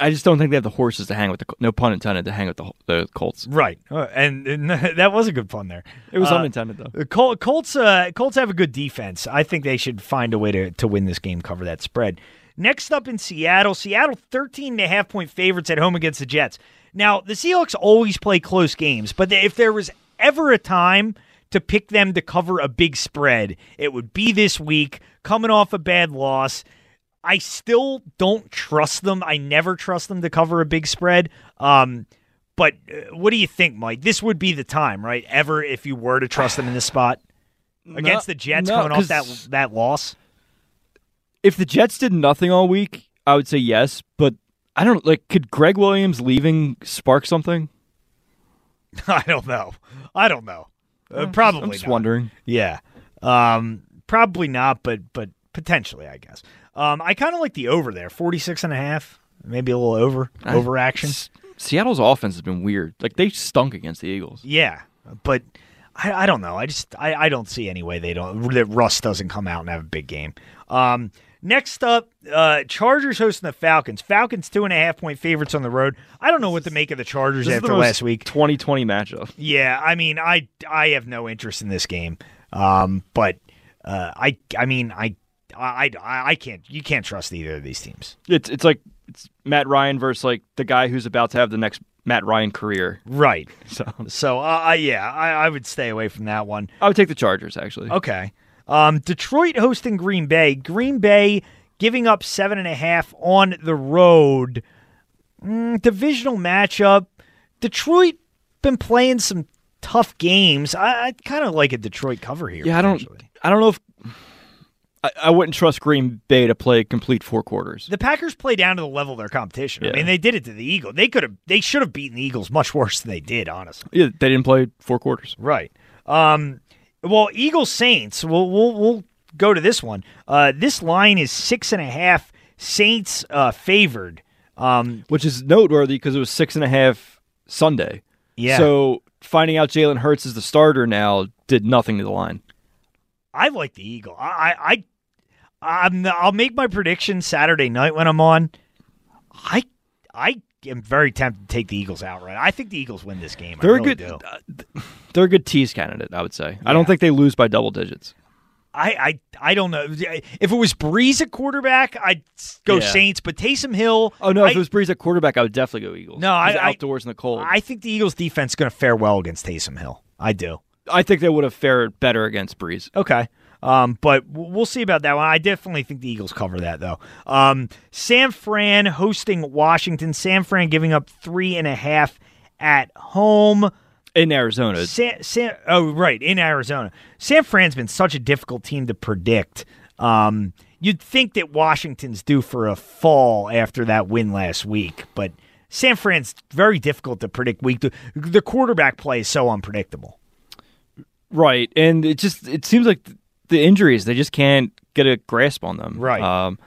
Speaker 2: I just don't think they have the horses to hang with the. No pun intended to hang with the the Colts.
Speaker 1: Right, uh, and, and that was a good pun there.
Speaker 2: It was
Speaker 1: Uh,
Speaker 2: unintended though.
Speaker 1: Col- Colts, uh, Colts have a good defense. I think they should find a way to, to win this game, cover that spread. Next up in Seattle, Seattle 13 and a half point favorites at home against the Jets. Now, the Seahawks always play close games, but if there was ever a time to pick them to cover a big spread, it would be this week, coming off a bad loss. I still don't trust them. I never trust them to cover a big spread. Um, but uh, what do you think, Mike? This would be the time, right? Ever if you were to trust them in this spot against the Jets
Speaker 2: no,
Speaker 1: coming off that that loss.
Speaker 2: If the Jets did nothing all week, I would say yes. But I don't like. Could Gregg Williams leaving spark something?
Speaker 1: I don't know. I don't know. Uh, probably.
Speaker 2: I'm just
Speaker 1: not.
Speaker 2: wondering.
Speaker 1: Yeah. Um, probably not, but but potentially, I guess. Um, I kind of like the over there, 46 and a half, maybe a little over
Speaker 2: I-
Speaker 1: over action.
Speaker 2: S- Seattle's offense has been weird. Like they stunk against the Eagles.
Speaker 1: Yeah, but I, I don't know. I just I, I don't see any way they don't that Russ doesn't come out and have a big game. Um, next up, uh, Chargers hosting the Falcons. Falcons two and a half point favorites on the road. I don't know what to make of the Chargers
Speaker 2: This is
Speaker 1: after
Speaker 2: the most
Speaker 1: last week.
Speaker 2: 2020 matchup.
Speaker 1: Yeah, I mean, I I have no interest in this game. Um, but uh, I I mean, I I I I can't you can't trust either of these teams.
Speaker 2: It's it's like it's Matt Ryan versus like the guy who's about to have the next Matt Ryan career.
Speaker 1: Right.
Speaker 2: So
Speaker 1: So uh, I- yeah, I, I would stay away from that one.
Speaker 2: I would take the Chargers actually.
Speaker 1: Okay. Um, Detroit hosting Green Bay. Green Bay giving up seven and a half on the road. Mm, divisional matchup. Detroit been playing some tough games. I, I kind of like a Detroit cover here.
Speaker 2: Yeah, I don't. I don't know if I, I wouldn't trust Green Bay to play complete four quarters.
Speaker 1: The Packers play down to the level of their competition. I mean, they did it to the Eagles. They could have. They should have beaten the Eagles much worse than they did. Honestly.
Speaker 2: Yeah, they didn't play four quarters.
Speaker 1: Right. Um, well, Eagles Saints. We'll we'll we'll go to this one. Uh, this line is six and a half. Saints uh, favored. Um,
Speaker 2: which is noteworthy because it was six and a half Sunday.
Speaker 1: Yeah.
Speaker 2: So finding out Jalen Hurts is the starter now did nothing to the line.
Speaker 1: I like the Eagle. I, I I'm, I'll make my prediction Saturday night when I'm on. I I am very tempted to take the Eagles outright. I think the Eagles win this game.
Speaker 2: They're
Speaker 1: I
Speaker 2: a
Speaker 1: really
Speaker 2: good. uh, they're a good tease candidate. I would say. I don't think they lose by double digits.
Speaker 1: I, I I don't know if it was Brees at quarterback, I'd go
Speaker 2: Yeah.
Speaker 1: Saints. But Taysom Hill.
Speaker 2: Oh no!
Speaker 1: I,
Speaker 2: if it was Brees at quarterback, I would definitely go Eagles.
Speaker 1: No, I-
Speaker 2: He's
Speaker 1: I-
Speaker 2: outdoors in the cold.
Speaker 1: I think the Eagles defense is going to fare well against Taysom Hill. I do.
Speaker 2: I think they would have fared better against Brees.
Speaker 1: Okay. Um, but we'll see about that one. I definitely think the Eagles cover that though. Um, San Fran hosting Washington. San Fran giving up three and a half at home.
Speaker 2: in Arizona.
Speaker 1: San, San, oh, right, in Arizona. San Fran's been such a difficult team to predict. Um, you'd think that Washington's due for a fall after that win last week, but San Fran's very difficult to predict week. The, the quarterback play is so unpredictable.
Speaker 2: Right, and it just it seems like the injuries they just can't get a grasp on them.
Speaker 1: Right.
Speaker 2: Um,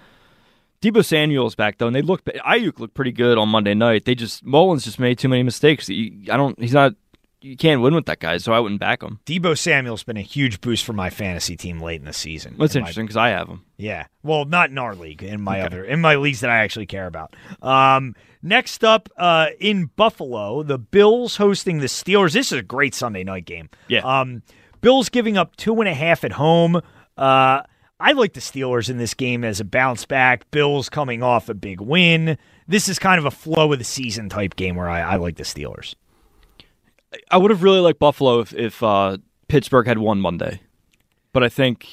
Speaker 2: Deebo Samuel's back though, and they look. Aiyuk looked pretty good on Monday night. They just Mullens just made too many mistakes. You, I don't. He's not. You can't win with that guy, so I wouldn't back him.
Speaker 1: Deebo Samuel's been a huge boost for my fantasy team late in the season.
Speaker 2: That's
Speaker 1: In
Speaker 2: interesting because I have him.
Speaker 1: Yeah. Well, not in our league, in my other in my leagues that I actually care about. Um, next up, uh, in Buffalo, the Bills hosting the Steelers. This is a great Sunday night game.
Speaker 2: Yeah.
Speaker 1: Um, Bills giving up two and a half at home. Uh, I like the Steelers in this game as a bounce back. Bills coming off a big win. This is kind of a flow of the season type game where I, I like the Steelers.
Speaker 2: I would have really liked Buffalo if, if uh, Pittsburgh had won Monday, but I think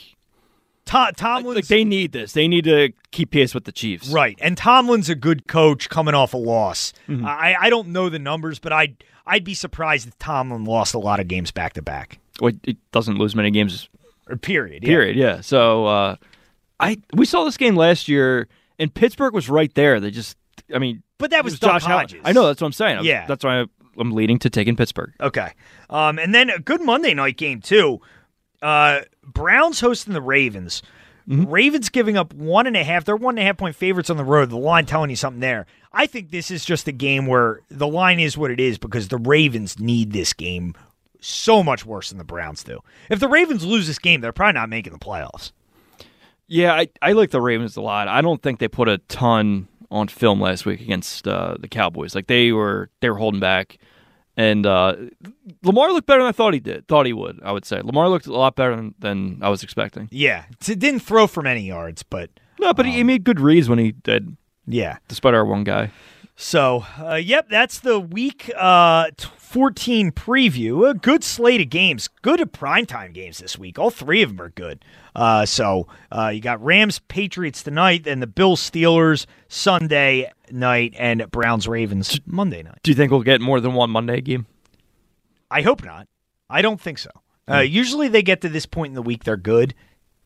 Speaker 1: Tom, Tomlin's
Speaker 2: like they need this. They need to keep pace with the Chiefs.
Speaker 1: Right. And Tomlin's a good coach coming off a loss.
Speaker 2: Mhm.
Speaker 1: I, I don't know the numbers, but I'd I'd be surprised if Tomlin lost a lot of games back to back.
Speaker 2: Well, it doesn't lose many games.
Speaker 1: Or period. yeah.
Speaker 2: Period. Yeah. So uh, I we saw this game last year, and Pittsburgh was right there. They just, I mean,
Speaker 1: But that
Speaker 2: it
Speaker 1: was
Speaker 2: Josh.
Speaker 1: Hodges.
Speaker 2: I know. That's what I'm saying. Was-
Speaker 1: Yeah.
Speaker 2: That's why I'm leading to taking Pittsburgh.
Speaker 1: Okay. Um, and then a good Monday night game too. Uh, Browns hosting the Ravens.
Speaker 2: Mm-hmm.
Speaker 1: Ravens giving up one and a half. They're one and a half point favorites on the road. The line telling you something there. I think this is just a game where the line is what it is because the Ravens need this game so much worse than the Browns do. If the Ravens lose this game, they're probably not making the playoffs.
Speaker 2: Yeah, I, I like the Ravens a lot. I don't think they put a ton on film last week against uh, the Cowboys. Like they were they were holding back, and uh, Lamar looked better than I thought he did. Thought he would. I would say Lamar looked a lot better than, than I was expecting.
Speaker 1: Yeah, it didn't throw for many yards, but
Speaker 2: No, but he, he made good reads when he did.
Speaker 1: Yeah,
Speaker 2: despite our one guy.
Speaker 1: So, uh, yep, that's the week uh, 14 preview. A good slate of games. Good primetime games this week. All three of them are good. Uh, so, uh, you got Rams Patriots tonight, and the Bills Steelers Sunday night, and Browns Ravens Monday night.
Speaker 2: Do you think we'll get more than one Monday game?
Speaker 1: I hope not. I don't think so. Uh, usually they get to this point in the week, they're good.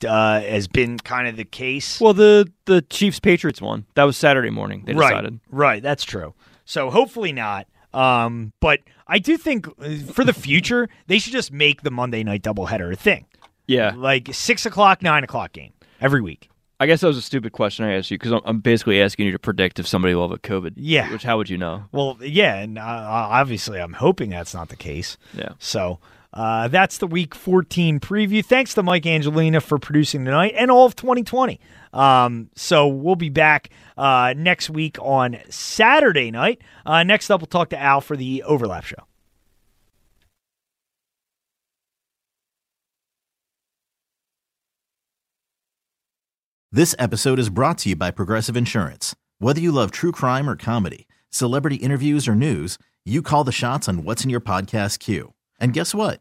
Speaker 1: Uh, has been kind of the case.
Speaker 2: Well, the the Chiefs Patriots one that was Saturday morning. They
Speaker 1: right,
Speaker 2: decided.
Speaker 1: right. That's true. So hopefully not. Um, but I do think uh, for the future they should just make the Monday night doubleheader a thing,
Speaker 2: Yeah,
Speaker 1: like six o'clock, nine o'clock game every week.
Speaker 2: I guess that was a stupid question I asked you because I'm, I'm basically asking you to predict if somebody will have a COVID.
Speaker 1: Yeah.
Speaker 2: Which how would you know?
Speaker 1: Well, yeah, and uh, obviously I'm hoping that's not the case.
Speaker 2: Yeah.
Speaker 1: So uh, that's the Week 14 preview. Thanks to Mike Angelina for producing tonight and all of 2020. Um, so we'll be back uh, next week on Saturday night. Uh, next up, we'll talk to Al for the Overlap Show.
Speaker 20: This episode is brought to you by Progressive Insurance. Whether you love true crime or comedy, celebrity interviews or news, you call the shots on what's in your podcast queue. And guess what?